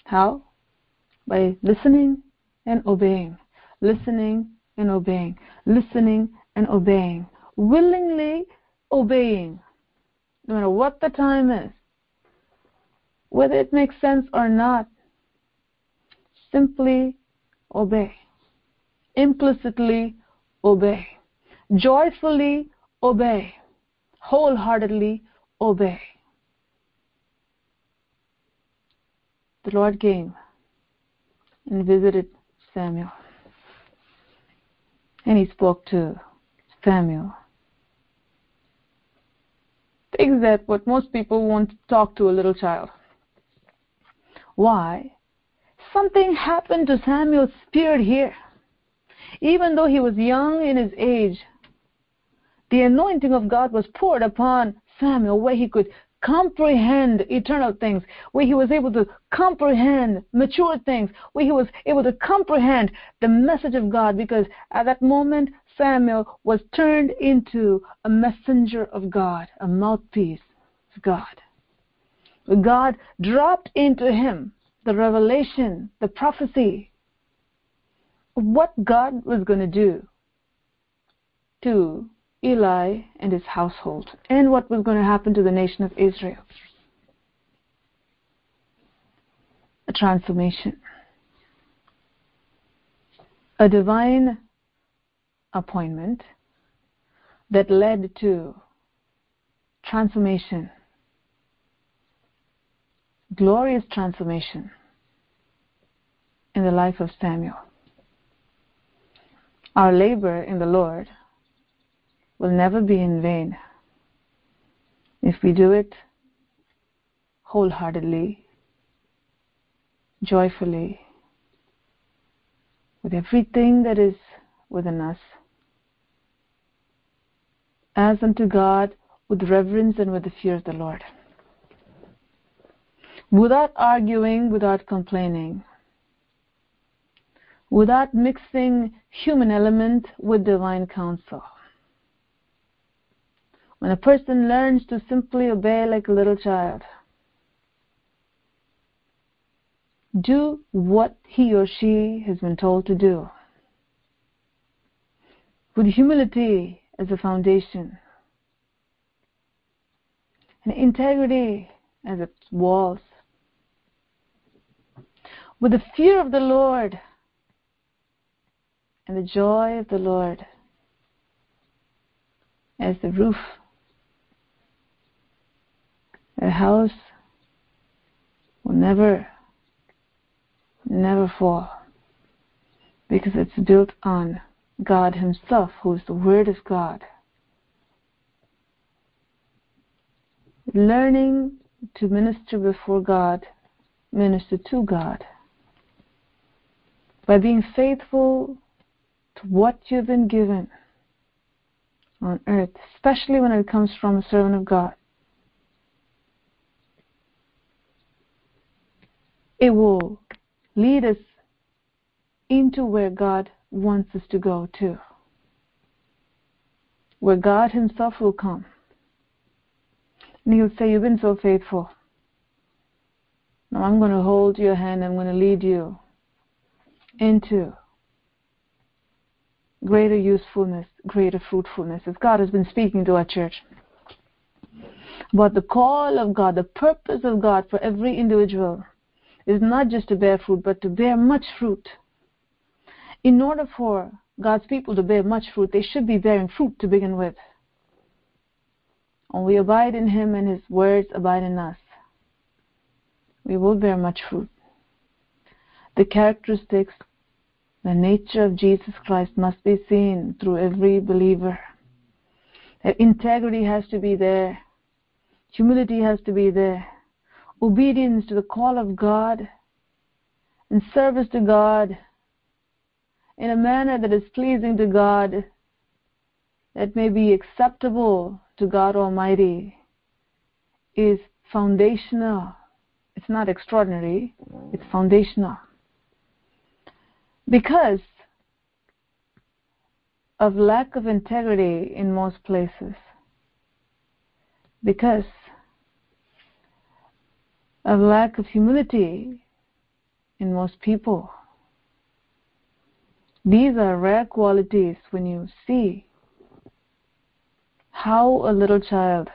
How? By listening and obeying, listening and obeying, listening and obeying, willingly obeying, no matter what the time is, whether it makes sense or not. Simply obey, implicitly obey. joyfully obey, wholeheartedly obey. The Lord came and visited Samuel. And he spoke to Samuel. Things that what most people won't talk to a little child. Why? Something happened to Samuel's spirit here. Even though he was young in his age, the anointing of God was poured upon Samuel where he could comprehend eternal things, where he was able to comprehend mature things, where he was able to comprehend the message of God, because at that moment Samuel was turned into a messenger of God, a mouthpiece of God. God dropped into him the revelation, the prophecy, of what God was going to do to Eli and his household, and what was going to happen to the nation of Israel. A transformation. A divine appointment that led to transformation, glorious transformation in the life of Samuel. Our labor in the Lord will never be in vain if we do it wholeheartedly, joyfully, with everything that is within us, as unto God, with reverence and with the fear of the Lord. Without arguing, without complaining, without mixing human element with divine counsel when a person learns to simply obey like a little child, do what he or she has been told to do, with humility as a foundation, and integrity as its walls, with the fear of the Lord and the joy of the Lord as the roof a house will never, never fall because it's built on God Himself, who is the Word of God. Learning to minister before God, minister to God. By being faithful to what you've been given on earth, especially when it comes from a servant of God. It will lead us into where God wants us to go to. Where God Himself will come. And He'll say, You've been so faithful. Now I'm going to hold your hand. I'm going to lead you into greater usefulness, greater fruitfulness. As God has been speaking to our church. But the call of God, the purpose of God for every individual is not just to bear fruit, but to bear much fruit. In order for God's people to bear much fruit, they should be bearing fruit to begin with. When we abide in Him and His words abide in us, we will bear much fruit. The characteristics, the nature of Jesus Christ must be seen through every believer. Integrity has to be there, humility has to be there, obedience to the call of God and service to God in a manner that is pleasing to God, that may be acceptable to God Almighty, is foundational. It's not extraordinary, it's foundational. Because of lack of integrity in most places. Because a lack of humility in most people. These are rare qualities when you see how a little child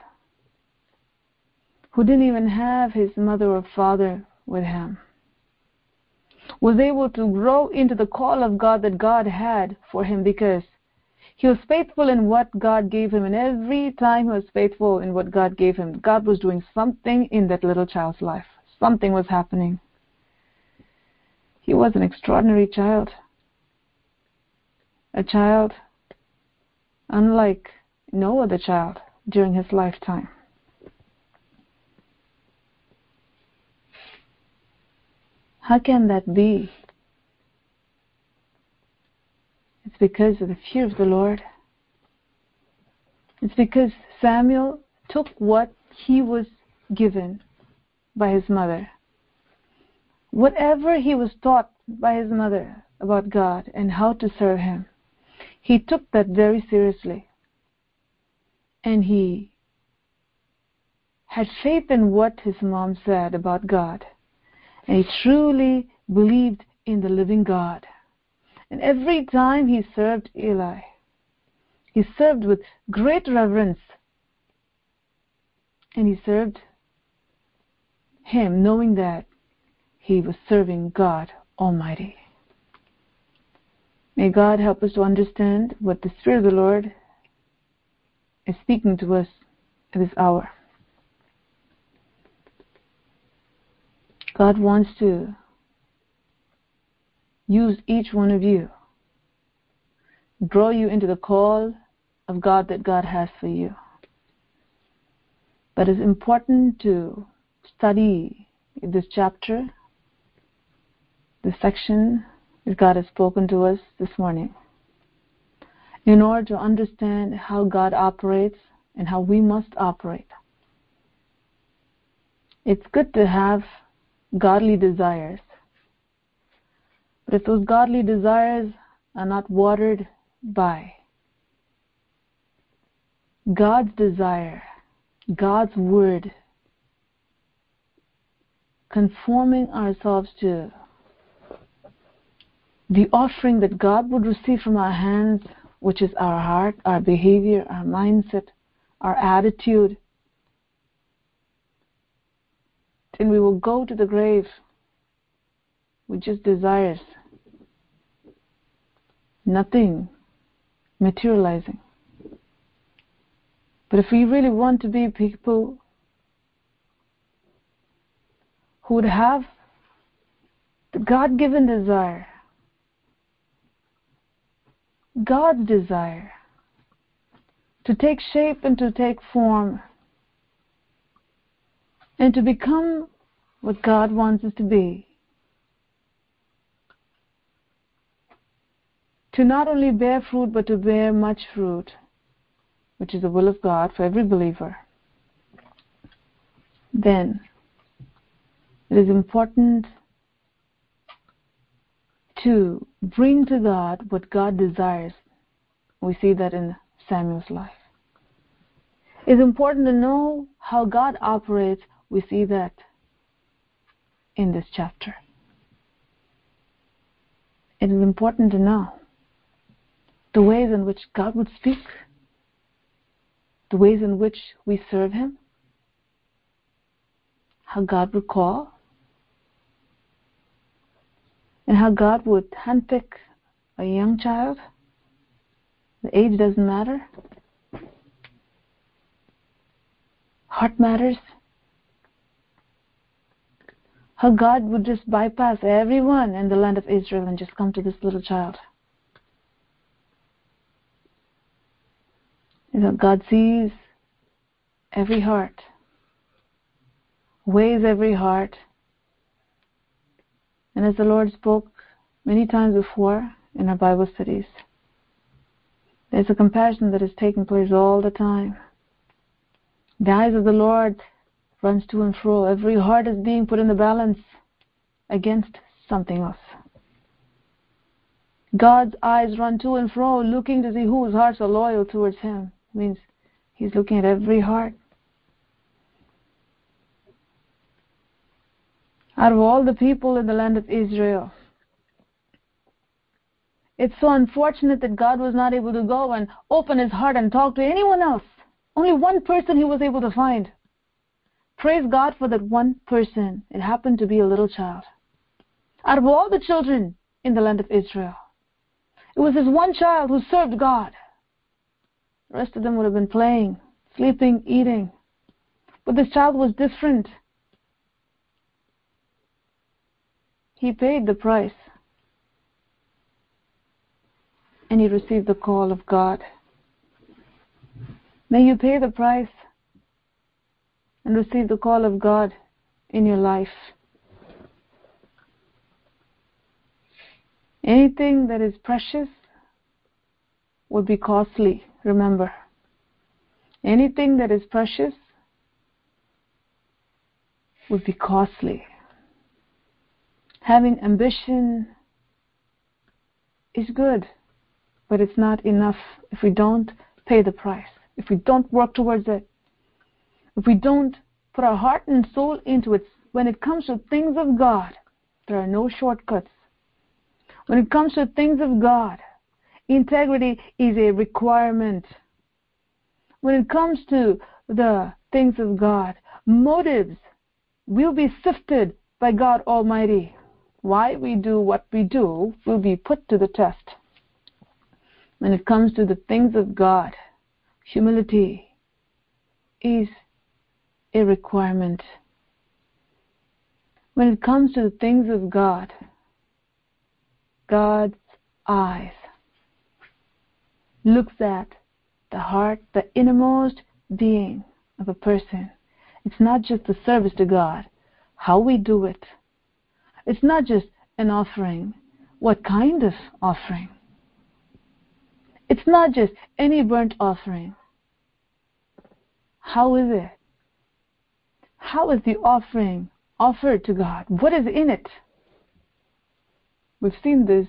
who didn't even have his mother or father with him was able to grow into the call of God that God had for him because He was faithful in what God gave him, and every time he was faithful in what God gave him, God was doing something in that little child's life. Something was happening. He was an extraordinary child. A child unlike no other child during his lifetime. How can that be? It's because of the fear of the Lord. It's because Samuel took what he was given by his mother. Whatever he was taught by his mother about God and how to serve him, he took that very seriously. And he had faith in what his mom said about God. And he truly believed in the living God. And every time he served Eli, he served with great reverence. And he served him knowing that he was serving God Almighty. May God help us to understand what the Spirit of the Lord is speaking to us at this hour. God wants to use each one of you, draw you into the call of God that God has for you. But it's important to study this chapter, this section that God has spoken to us this morning in order to understand how God operates and how we must operate. It's good to have godly desires. If those godly desires are not watered by. God's desire, God's word, conforming ourselves to the offering that God would receive from our hands, which is our heart, our behavior, our mindset, our attitude, then we will go to the grave with just desires, nothing materializing. But if we really want to be people who would have the God given desire God's desire to take shape and to take form and to become what God wants us to be. To not only bear fruit, but to bear much fruit, which is the will of God for every believer. Then it is important to bring to God what God desires. We see that in Samuel's life. It's important to know how God operates. We see that in this chapter. It is important to know the ways in which God would speak, the ways in which we serve Him, how God would call, and how God would handpick a young child. The age doesn't matter. Heart matters. How God would just bypass everyone in the land of Israel and just come to this little child. You know, God sees every heart, weighs every heart, and as the Lord spoke many times before in our Bible studies, there's a compassion that is taking place all the time. The eyes of the Lord runs to and fro. Every heart is being put in the balance against something else. God's eyes run to and fro, looking to see whose hearts are loyal towards Him. It means He's looking at every heart. out of all the people in the land of Israel. It's so unfortunate that God was not able to go and open his heart and talk to anyone else. Only one person he was able to find. Praise God for that one person. It happened to be a little child. Out of all the children in the land of Israel, it was this one child who served God The rest of them would have been playing, sleeping, eating. But this child was different. He paid the price. And he received the call of God. May you pay the price and receive the call of God in your life. Anything that is precious will be costly, remember. Anything that is precious would be costly. Having ambition is good, but it's not enough if we don't pay the price, if we don't work towards it, if we don't put our heart and soul into it. When it comes to things of God, there are no shortcuts. When it comes to things of God, integrity is a requirement. When it comes to the things of God, motives will be sifted by God Almighty. Why we do what we do will be put to the test. When it comes to the things of God, humility is a requirement. When it comes to the things of God, God's eyes looks at the heart, the innermost being of a person. It's not just the service to God, how we do it. It's not just an offering, what kind of offering. It's not just any burnt offering. How is it? How is the offering offered to God? What is in it? We've seen this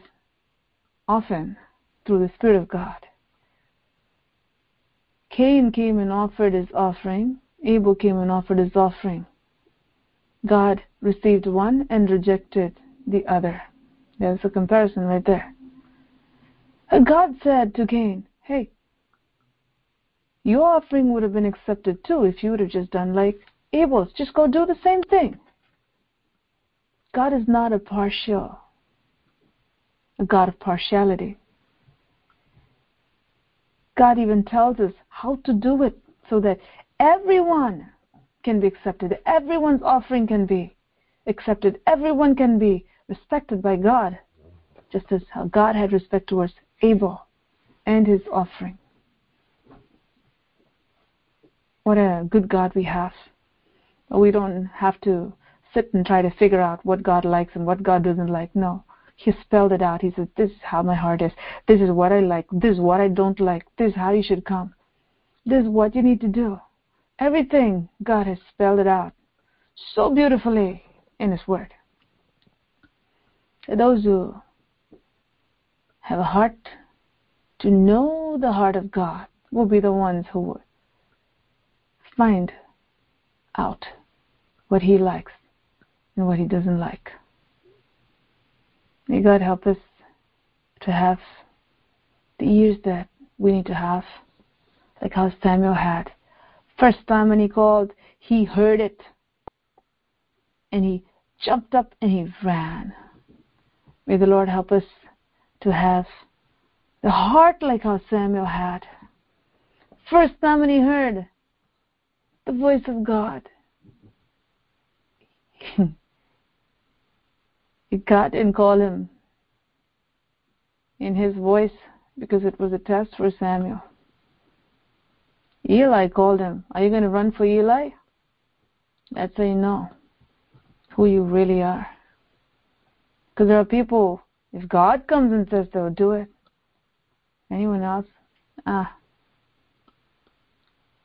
often through the Spirit of God. Cain came and offered his offering. Abel came and offered his offering. God received one and rejected the other. There's a comparison right there. God said to Cain, Hey, your offering would have been accepted too if you would have just done like Abel's. Just go do the same thing. God is not a partial, a God of partiality. God even tells us how to do it so that everyone can be accepted, everyone's offering can be accepted, everyone can be respected by God, just as how God had respect towards Abel and his offering. What a good God we have. We don't have to sit and try to figure out what God likes and what God doesn't like. No. He spelled it out. He said, This is how my heart is. This is what I like. This is what I don't like. This is how you should come. This is what you need to do. Everything God has spelled it out so beautifully in His Word. those who have a heart to know the heart of God will be the ones who would find out what He likes and what He doesn't like. May God help us to have the ears that we need to have, like how Samuel had. First time when he called, he heard it and he jumped up and he ran. May the Lord help us to have the heart like how Samuel had. First time when he heard the voice of God, [LAUGHS] got and call him in his voice because it was a test for Samuel. Eli called him. Are you going to run for Eli? That's how you know who you really are. Because there are people, if God comes and says they'll do it, anyone else? Ah.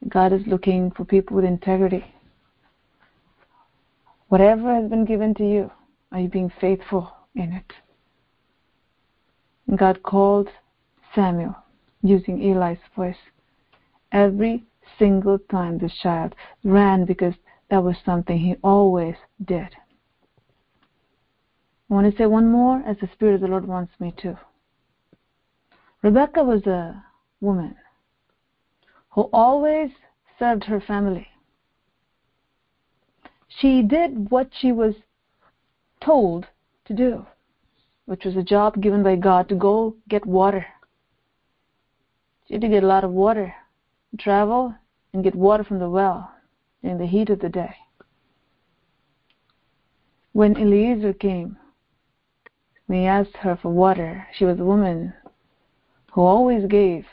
God is looking for people with integrity. Whatever has been given to you, are you being faithful in it? God called Samuel using Eli's voice. Every single time the child ran because that was something he always did. I want to say one more as the Spirit of the Lord wants me to. Rebecca was a woman who always served her family. She did what she was told to do, which was a job given by God to go get water. She had to get a lot of water travel and get water from the well in the heat of the day. When Eliezer came, when he asked her for water, she was a woman who always gave.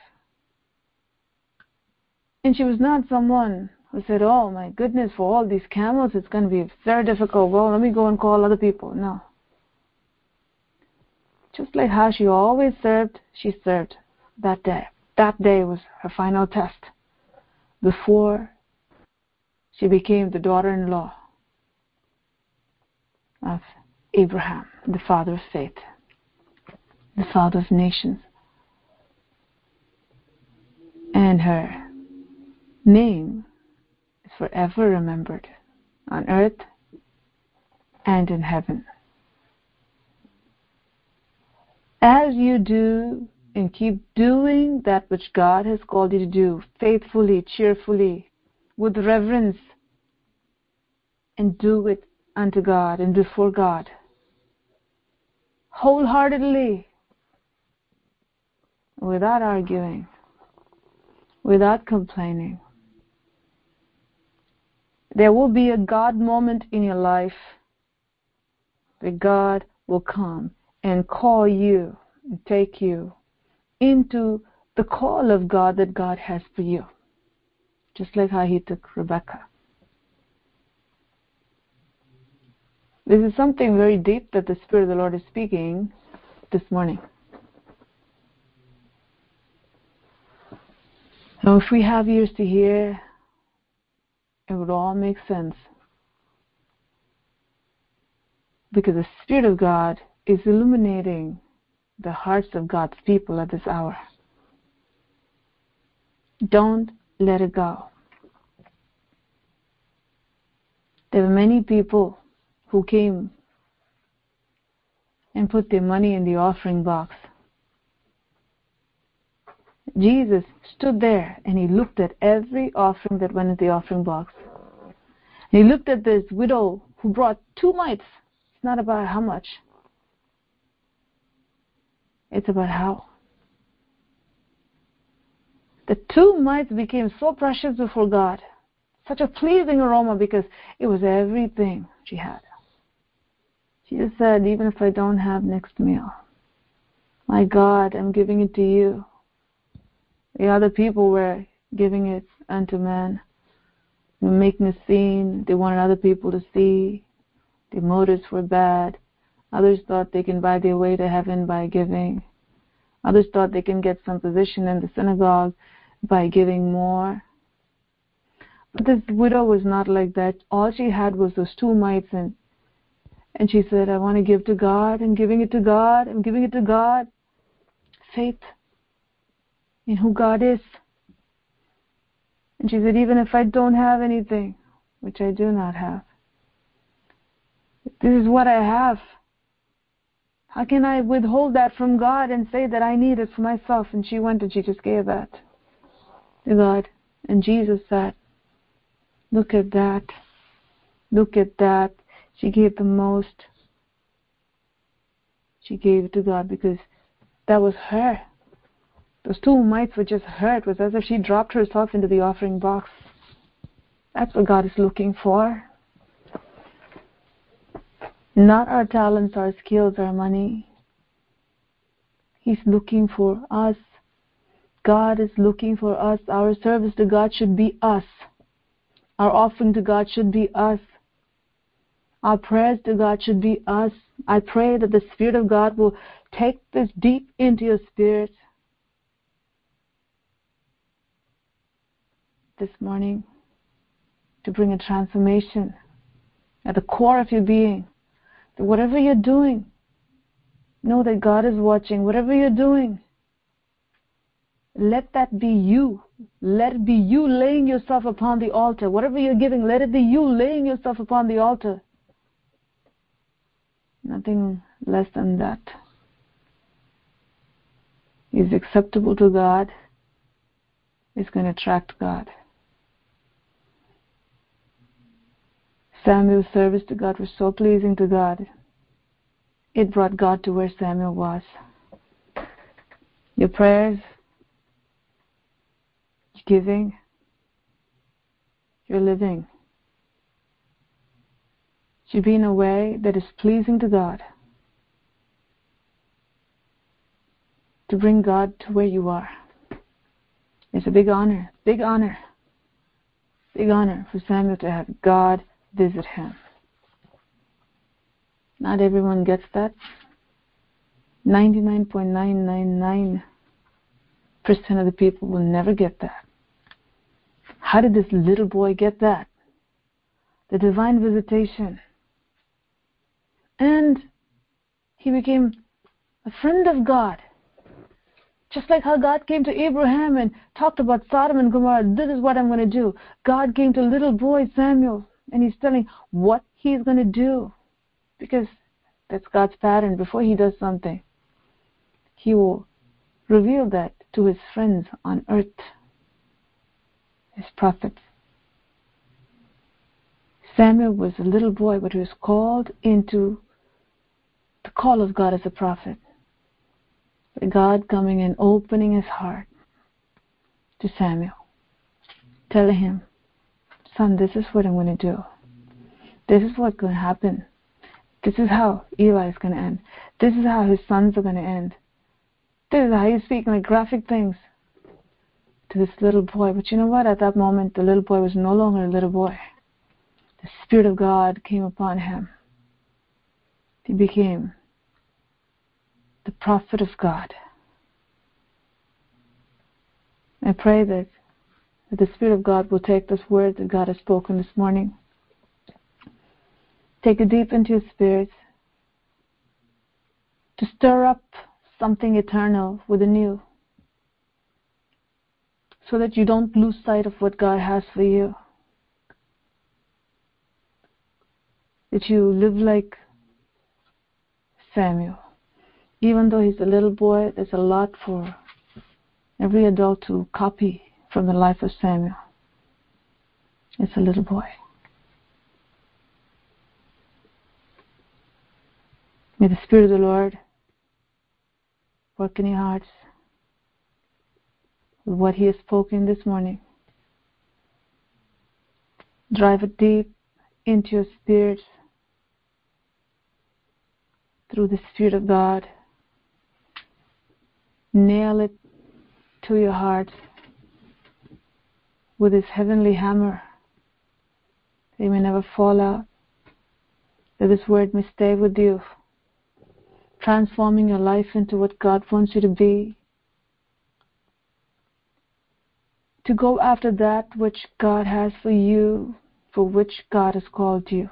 And she was not someone who said, Oh my goodness, for all these camels, it's going to be very difficult. Well, let me go and call other people. No. Just like how she always served, she served that day. That day was her final test before she became the daughter in law of Abraham, the father of faith, the father of nations. And her name forever remembered on earth and in heaven. As you do and keep doing that which God has called you to do, faithfully, cheerfully, with reverence, and do it unto God and before God, wholeheartedly, without arguing, without complaining. There will be a God moment in your life that God will come and call you and take you into the call of God that God has for you. Just like how he took Rebecca. This is something very deep that the Spirit of the Lord is speaking this morning. Now, if we have ears to hear, it would all make sense. Because the Spirit of God is illuminating the hearts of God's people at this hour. Don't let it go. There were many people who came and put their money in the offering box. Jesus stood there and he looked at every offering that went in the offering box. he looked at this widow who brought two mites. It's not about how much, it's about how. The two mites became so precious before God, such a pleasing aroma because it was everything she had. Just said, even if I don't have next meal, my God, I'm giving it to you. The other people were giving it unto men. They were making a scene. They wanted other people to see. Their motives were bad. Others thought they can buy their way to heaven by giving. Others thought they can get some position in the synagogue by giving more. But this widow was not like that. All she had was those two mites and and she said, I want to give to God. I'm giving it to God. I'm giving it to God. Faith in who God is. And she said, even if I don't have anything, which I do not have, this is what I have. How can I withhold that from God and say that I need it for myself? And she went and she just gave that to God. And Jesus said, Look at that. Look at that. She gave the most. She gave it to God because that was her. Those two mites were just hurt. It was as if she dropped herself into the offering box. That's what God is looking for. Not our talents, our skills, our money. He's looking for us. God is looking for us. Our service to God should be us. Our offering to God should be us. Our prayers to God should be us. I pray that the Spirit of God will take this deep into your spirit this morning to bring a transformation at the core of your being. That whatever you're doing, know that God is watching. Whatever you're doing, let that be you. Let it be you laying yourself upon the altar. Whatever you're giving, let it be you laying yourself upon the altar. Nothing less than that is acceptable to God, is going to attract God. Samuel's service to God was so pleasing to God. It brought God to where Samuel was. Your prayers your giving, you're living. Should be in a way that is pleasing to God. To bring God to where you are. It's a big honor, big honor, big honor for Samuel to have God visit him. Not everyone gets that. 99.999% of the people will never get that. How did this little boy get that? The divine visitation. And he became a friend of God. Just like how God came to Abraham and talked about Sodom and Gomorrah, this is what I'm going to do. God came to little boy Samuel and he's telling what he's going to do. Because that's God's pattern. Before he does something, he will reveal that to his friends on earth, his prophets. Samuel was a little boy, but he was called into the call of God as a prophet. God coming and opening his heart to Samuel, telling him, Son, this is what I'm going to do. This is what's going to happen. This is how Eli is going to end. This is how his sons are going to end. This is how he's speaking like graphic things to this little boy. But you know what? At that moment, the little boy was no longer a little boy. The Spirit of God came upon him. He became the prophet of God. I pray that, that the Spirit of God will take this word that God has spoken this morning, take it deep into your spirit, to stir up something eternal with within you, so that you don't lose sight of what God has for you. That you live like Samuel even though he's a little boy, there's a lot for every adult to copy from the life of Samuel. It's a little boy. May the Spirit of the Lord work in your hearts with what He has spoken this morning. Drive it deep into your spirits through the Spirit of God nail it to your heart with his heavenly hammer. They may never fall out. That this word may stay with you, transforming your life into what God wants you to be. To go after that which God has for you, for which God has called you.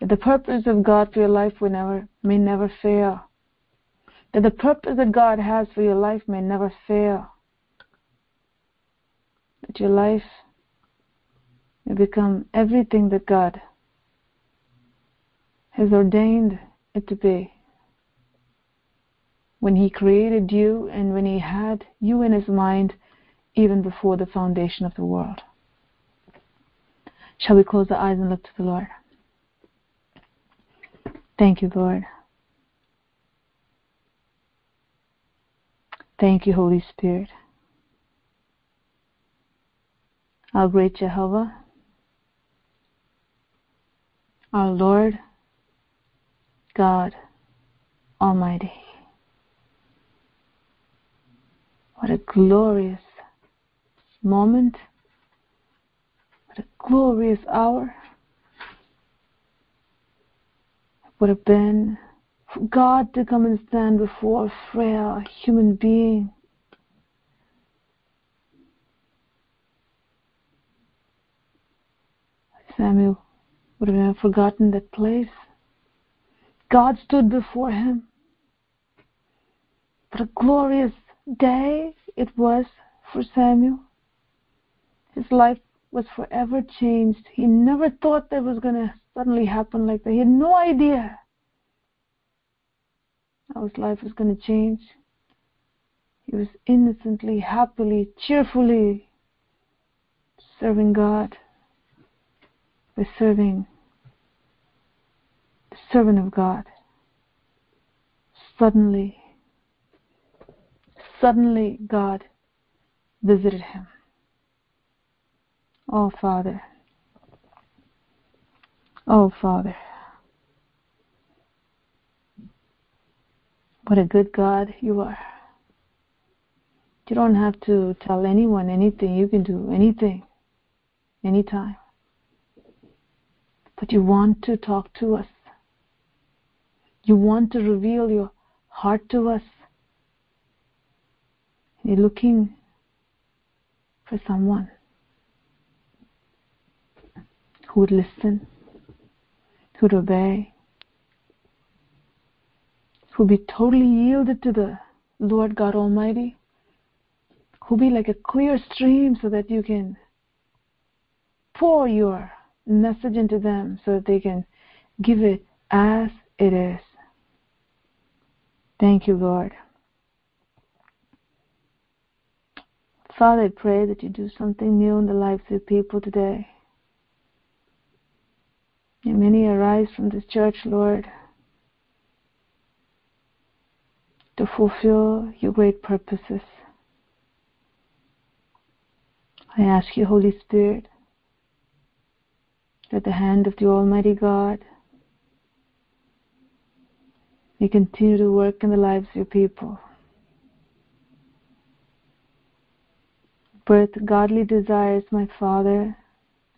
That the purpose of God for your life will never, may never fail that the purpose that God has for your life may never fail. That your life may become everything that God has ordained it to be. When He created you and when He had you in His mind even before the foundation of the world. Shall we close our eyes and look to the Lord? Thank you, Lord. Thank you, Holy Spirit. Our great Jehovah, our Lord God Almighty. What a glorious moment. What a glorious hour. Would have been for God to come and stand before a frail human being. Samuel would have forgotten that place. God stood before him. What a glorious day it was for Samuel. His life was forever changed. He never thought that was going to suddenly happen like that. He had no idea how his life was going to change. He was innocently, happily, cheerfully serving God by serving the servant of God. Suddenly, suddenly God visited him. Oh, Father. Oh, Father. What a good God you are. You don't have to tell anyone anything. You can do anything, anytime. But you want to talk to us. You want to reveal your heart to us. You're looking for someone who would listen, who would obey, who would be totally yielded to the Lord God Almighty, who would be like a clear stream so that you can pour your message into them so that they can give it as it is. Thank you, Lord. Father, I pray that you do something new in the lives of people today. And many arise from this church, Lord, to fulfill your great purposes. I ask you, Holy Spirit, that the hand of the Almighty God may continue to work in the lives of your people. Birth godly desires, my Father,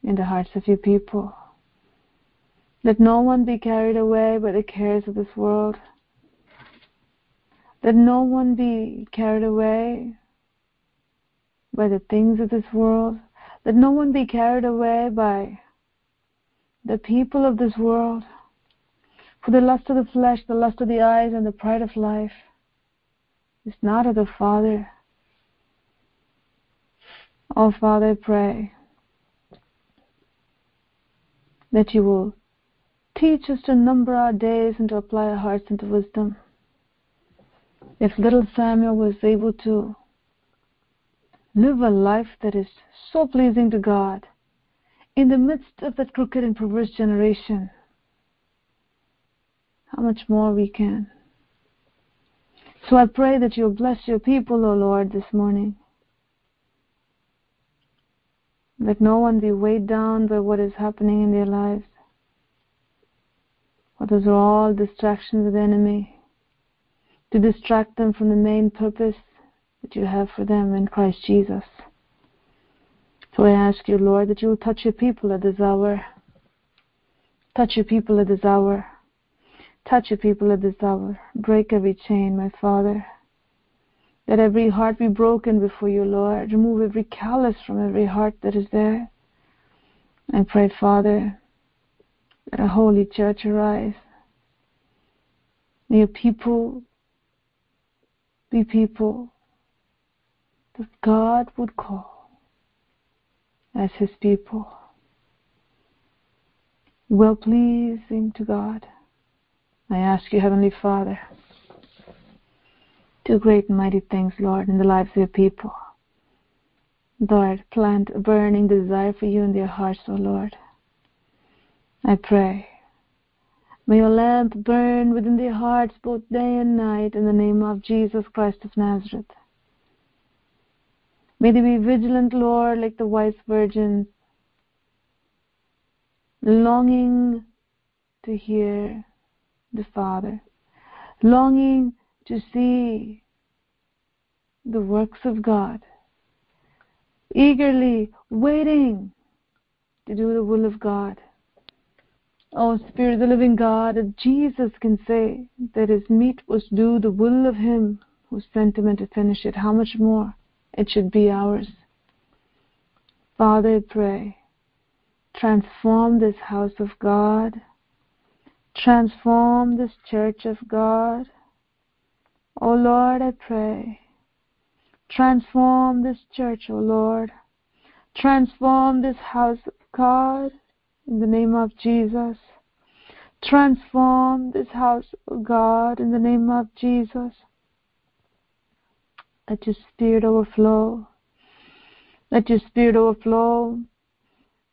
in the hearts of your people. Let no one be carried away by the cares of this world. Let no one be carried away by the things of this world. Let no one be carried away by the people of this world. For the lust of the flesh, the lust of the eyes, and the pride of life is not of the Father. Oh, Father, I pray that you will teach us to number our days and to apply our hearts into wisdom. If little Samuel was able to live a life that is so pleasing to God in the midst of that crooked and perverse generation, how much more we can. So I pray that you'll bless your people, O Lord, this morning. Let no one be weighed down by what is happening in their lives. For those are all distractions of the enemy to distract them from the main purpose that you have for them in Christ Jesus. So I ask you, Lord, that you will touch your people at this hour. Touch your people at this hour. Touch your people at this hour. Break every chain, my Father. Let every heart be broken before you, Lord. Remove every callous from every heart that is there. I pray, Father, that a holy church arise. May your people be people that God would call as his people. Well pleasing to God. I ask you, Heavenly Father, do great and mighty things, Lord, in the lives of your people. Lord, plant a burning desire for you in their hearts, O Lord. I pray. May your lamp burn within their hearts both day and night in the name of Jesus Christ of Nazareth. May they be vigilant, Lord, like the wise virgins, longing to hear the Father, longing to see the works of God, eagerly waiting to do the will of God. Oh, Spirit of the living God, if Jesus can say that his meat was do the will of him who sent him and to finish it, how much more it should be ours. Father, I pray, transform this house of God Transform this church of God. O oh Lord, I pray. Transform this church, O oh Lord. Transform this house of God in the name of Jesus. Transform this house of God in the name of Jesus. Let your spirit overflow. Let your spirit overflow.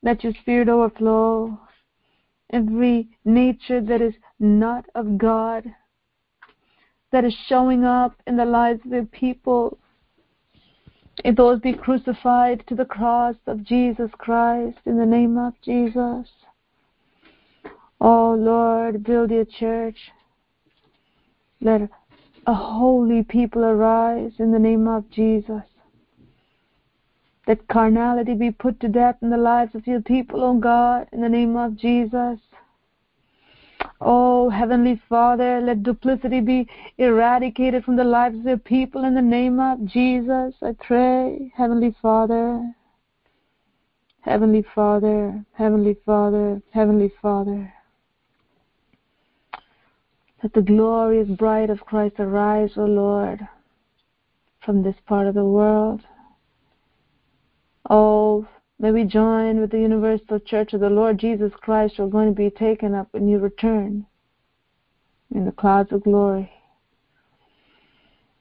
Let your spirit overflow every nature that is not of God, that is showing up in the lives of the people, If those be crucified to the cross of Jesus Christ in the name of Jesus. Oh Lord, build your church. Let a holy people arise in the name of Jesus. Let carnality be put to death in the lives of your people, oh God, in the name of Jesus. Oh, Heavenly Father, let duplicity be eradicated from the lives of your people in the name of Jesus. I pray, Heavenly Father, Heavenly Father, Heavenly Father, Heavenly Father. Let the glorious bride of Christ arise, O Lord, from this part of the world. Oh, may we join with the universal church of the Lord Jesus Christ who are going to be taken up when you return in the clouds of glory.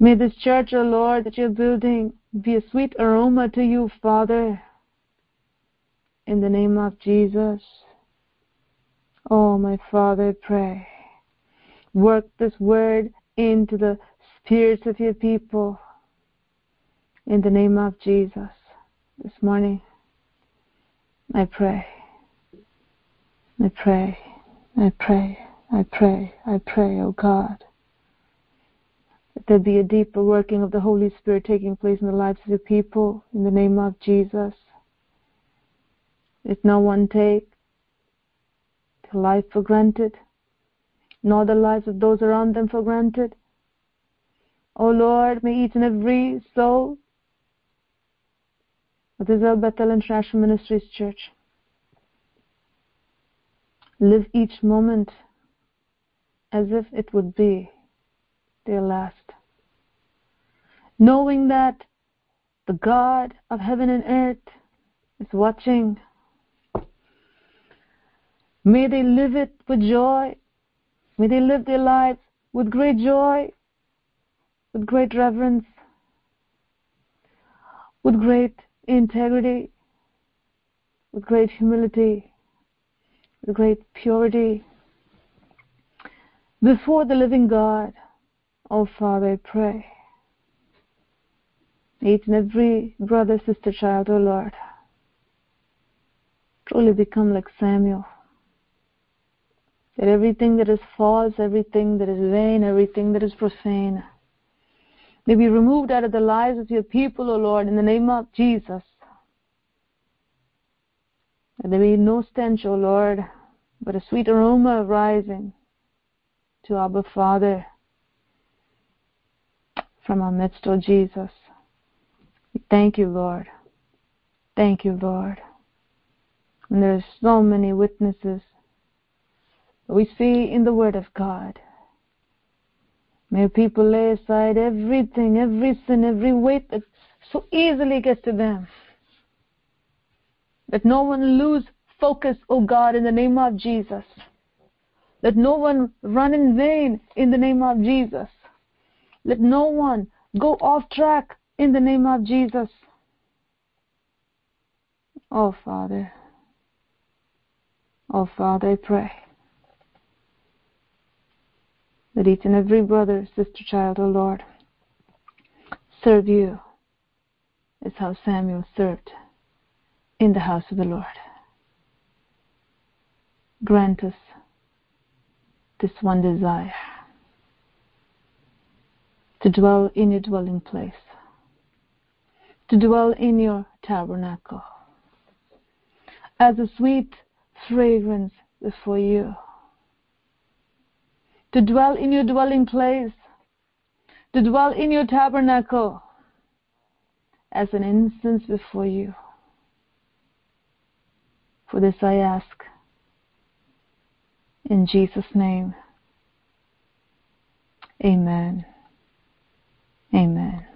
May this church, O Lord, that you're building be a sweet aroma to you, Father, in the name of Jesus. Oh, my Father, pray. Work this word into the spirits of your people in the name of Jesus this morning. I pray. I pray. I pray. I pray. I pray, O oh God, that there be a deeper working of the Holy Spirit taking place in the lives of your people in the name of Jesus. Let no one take the life for granted, nor the lives of those around them for granted. O Lord, may each and every soul of Israel Bethel International Ministries Church live each moment as if it would be their last. Knowing that the God of heaven and earth is watching. May they live it with joy. May they live their lives with great joy, with great reverence, with great integrity, with great humility, with great purity, before the living God. Oh Father, I pray. Each and every brother, sister, child, oh Lord, truly become like Samuel. That everything that is false, everything that is vain, everything that is profane, may be removed out of the lives of your people, O Lord, in the name of Jesus. And there be no stench, O Lord, but a sweet aroma rising to Abba Father from our midst, O Jesus. We thank you, Lord. Thank you, Lord. And there are so many witnesses we see in the Word of God. May people lay aside everything, every sin, every weight that so easily gets to them. Let no one lose focus, O God, in the name of Jesus. Let no one run in vain in the name of Jesus. Let no one go off track in the name of Jesus. Oh, Father. Oh, Father, I pray that each and every brother, sister, child, O oh Lord, serve you as how Samuel served in the house of the Lord. Grant us this one desire to dwell in your dwelling place, to dwell in your tabernacle as a sweet fragrance before you, to dwell in your dwelling place, to dwell in your tabernacle as an incense before you. For this I ask in Jesus' name. Amen. Amen.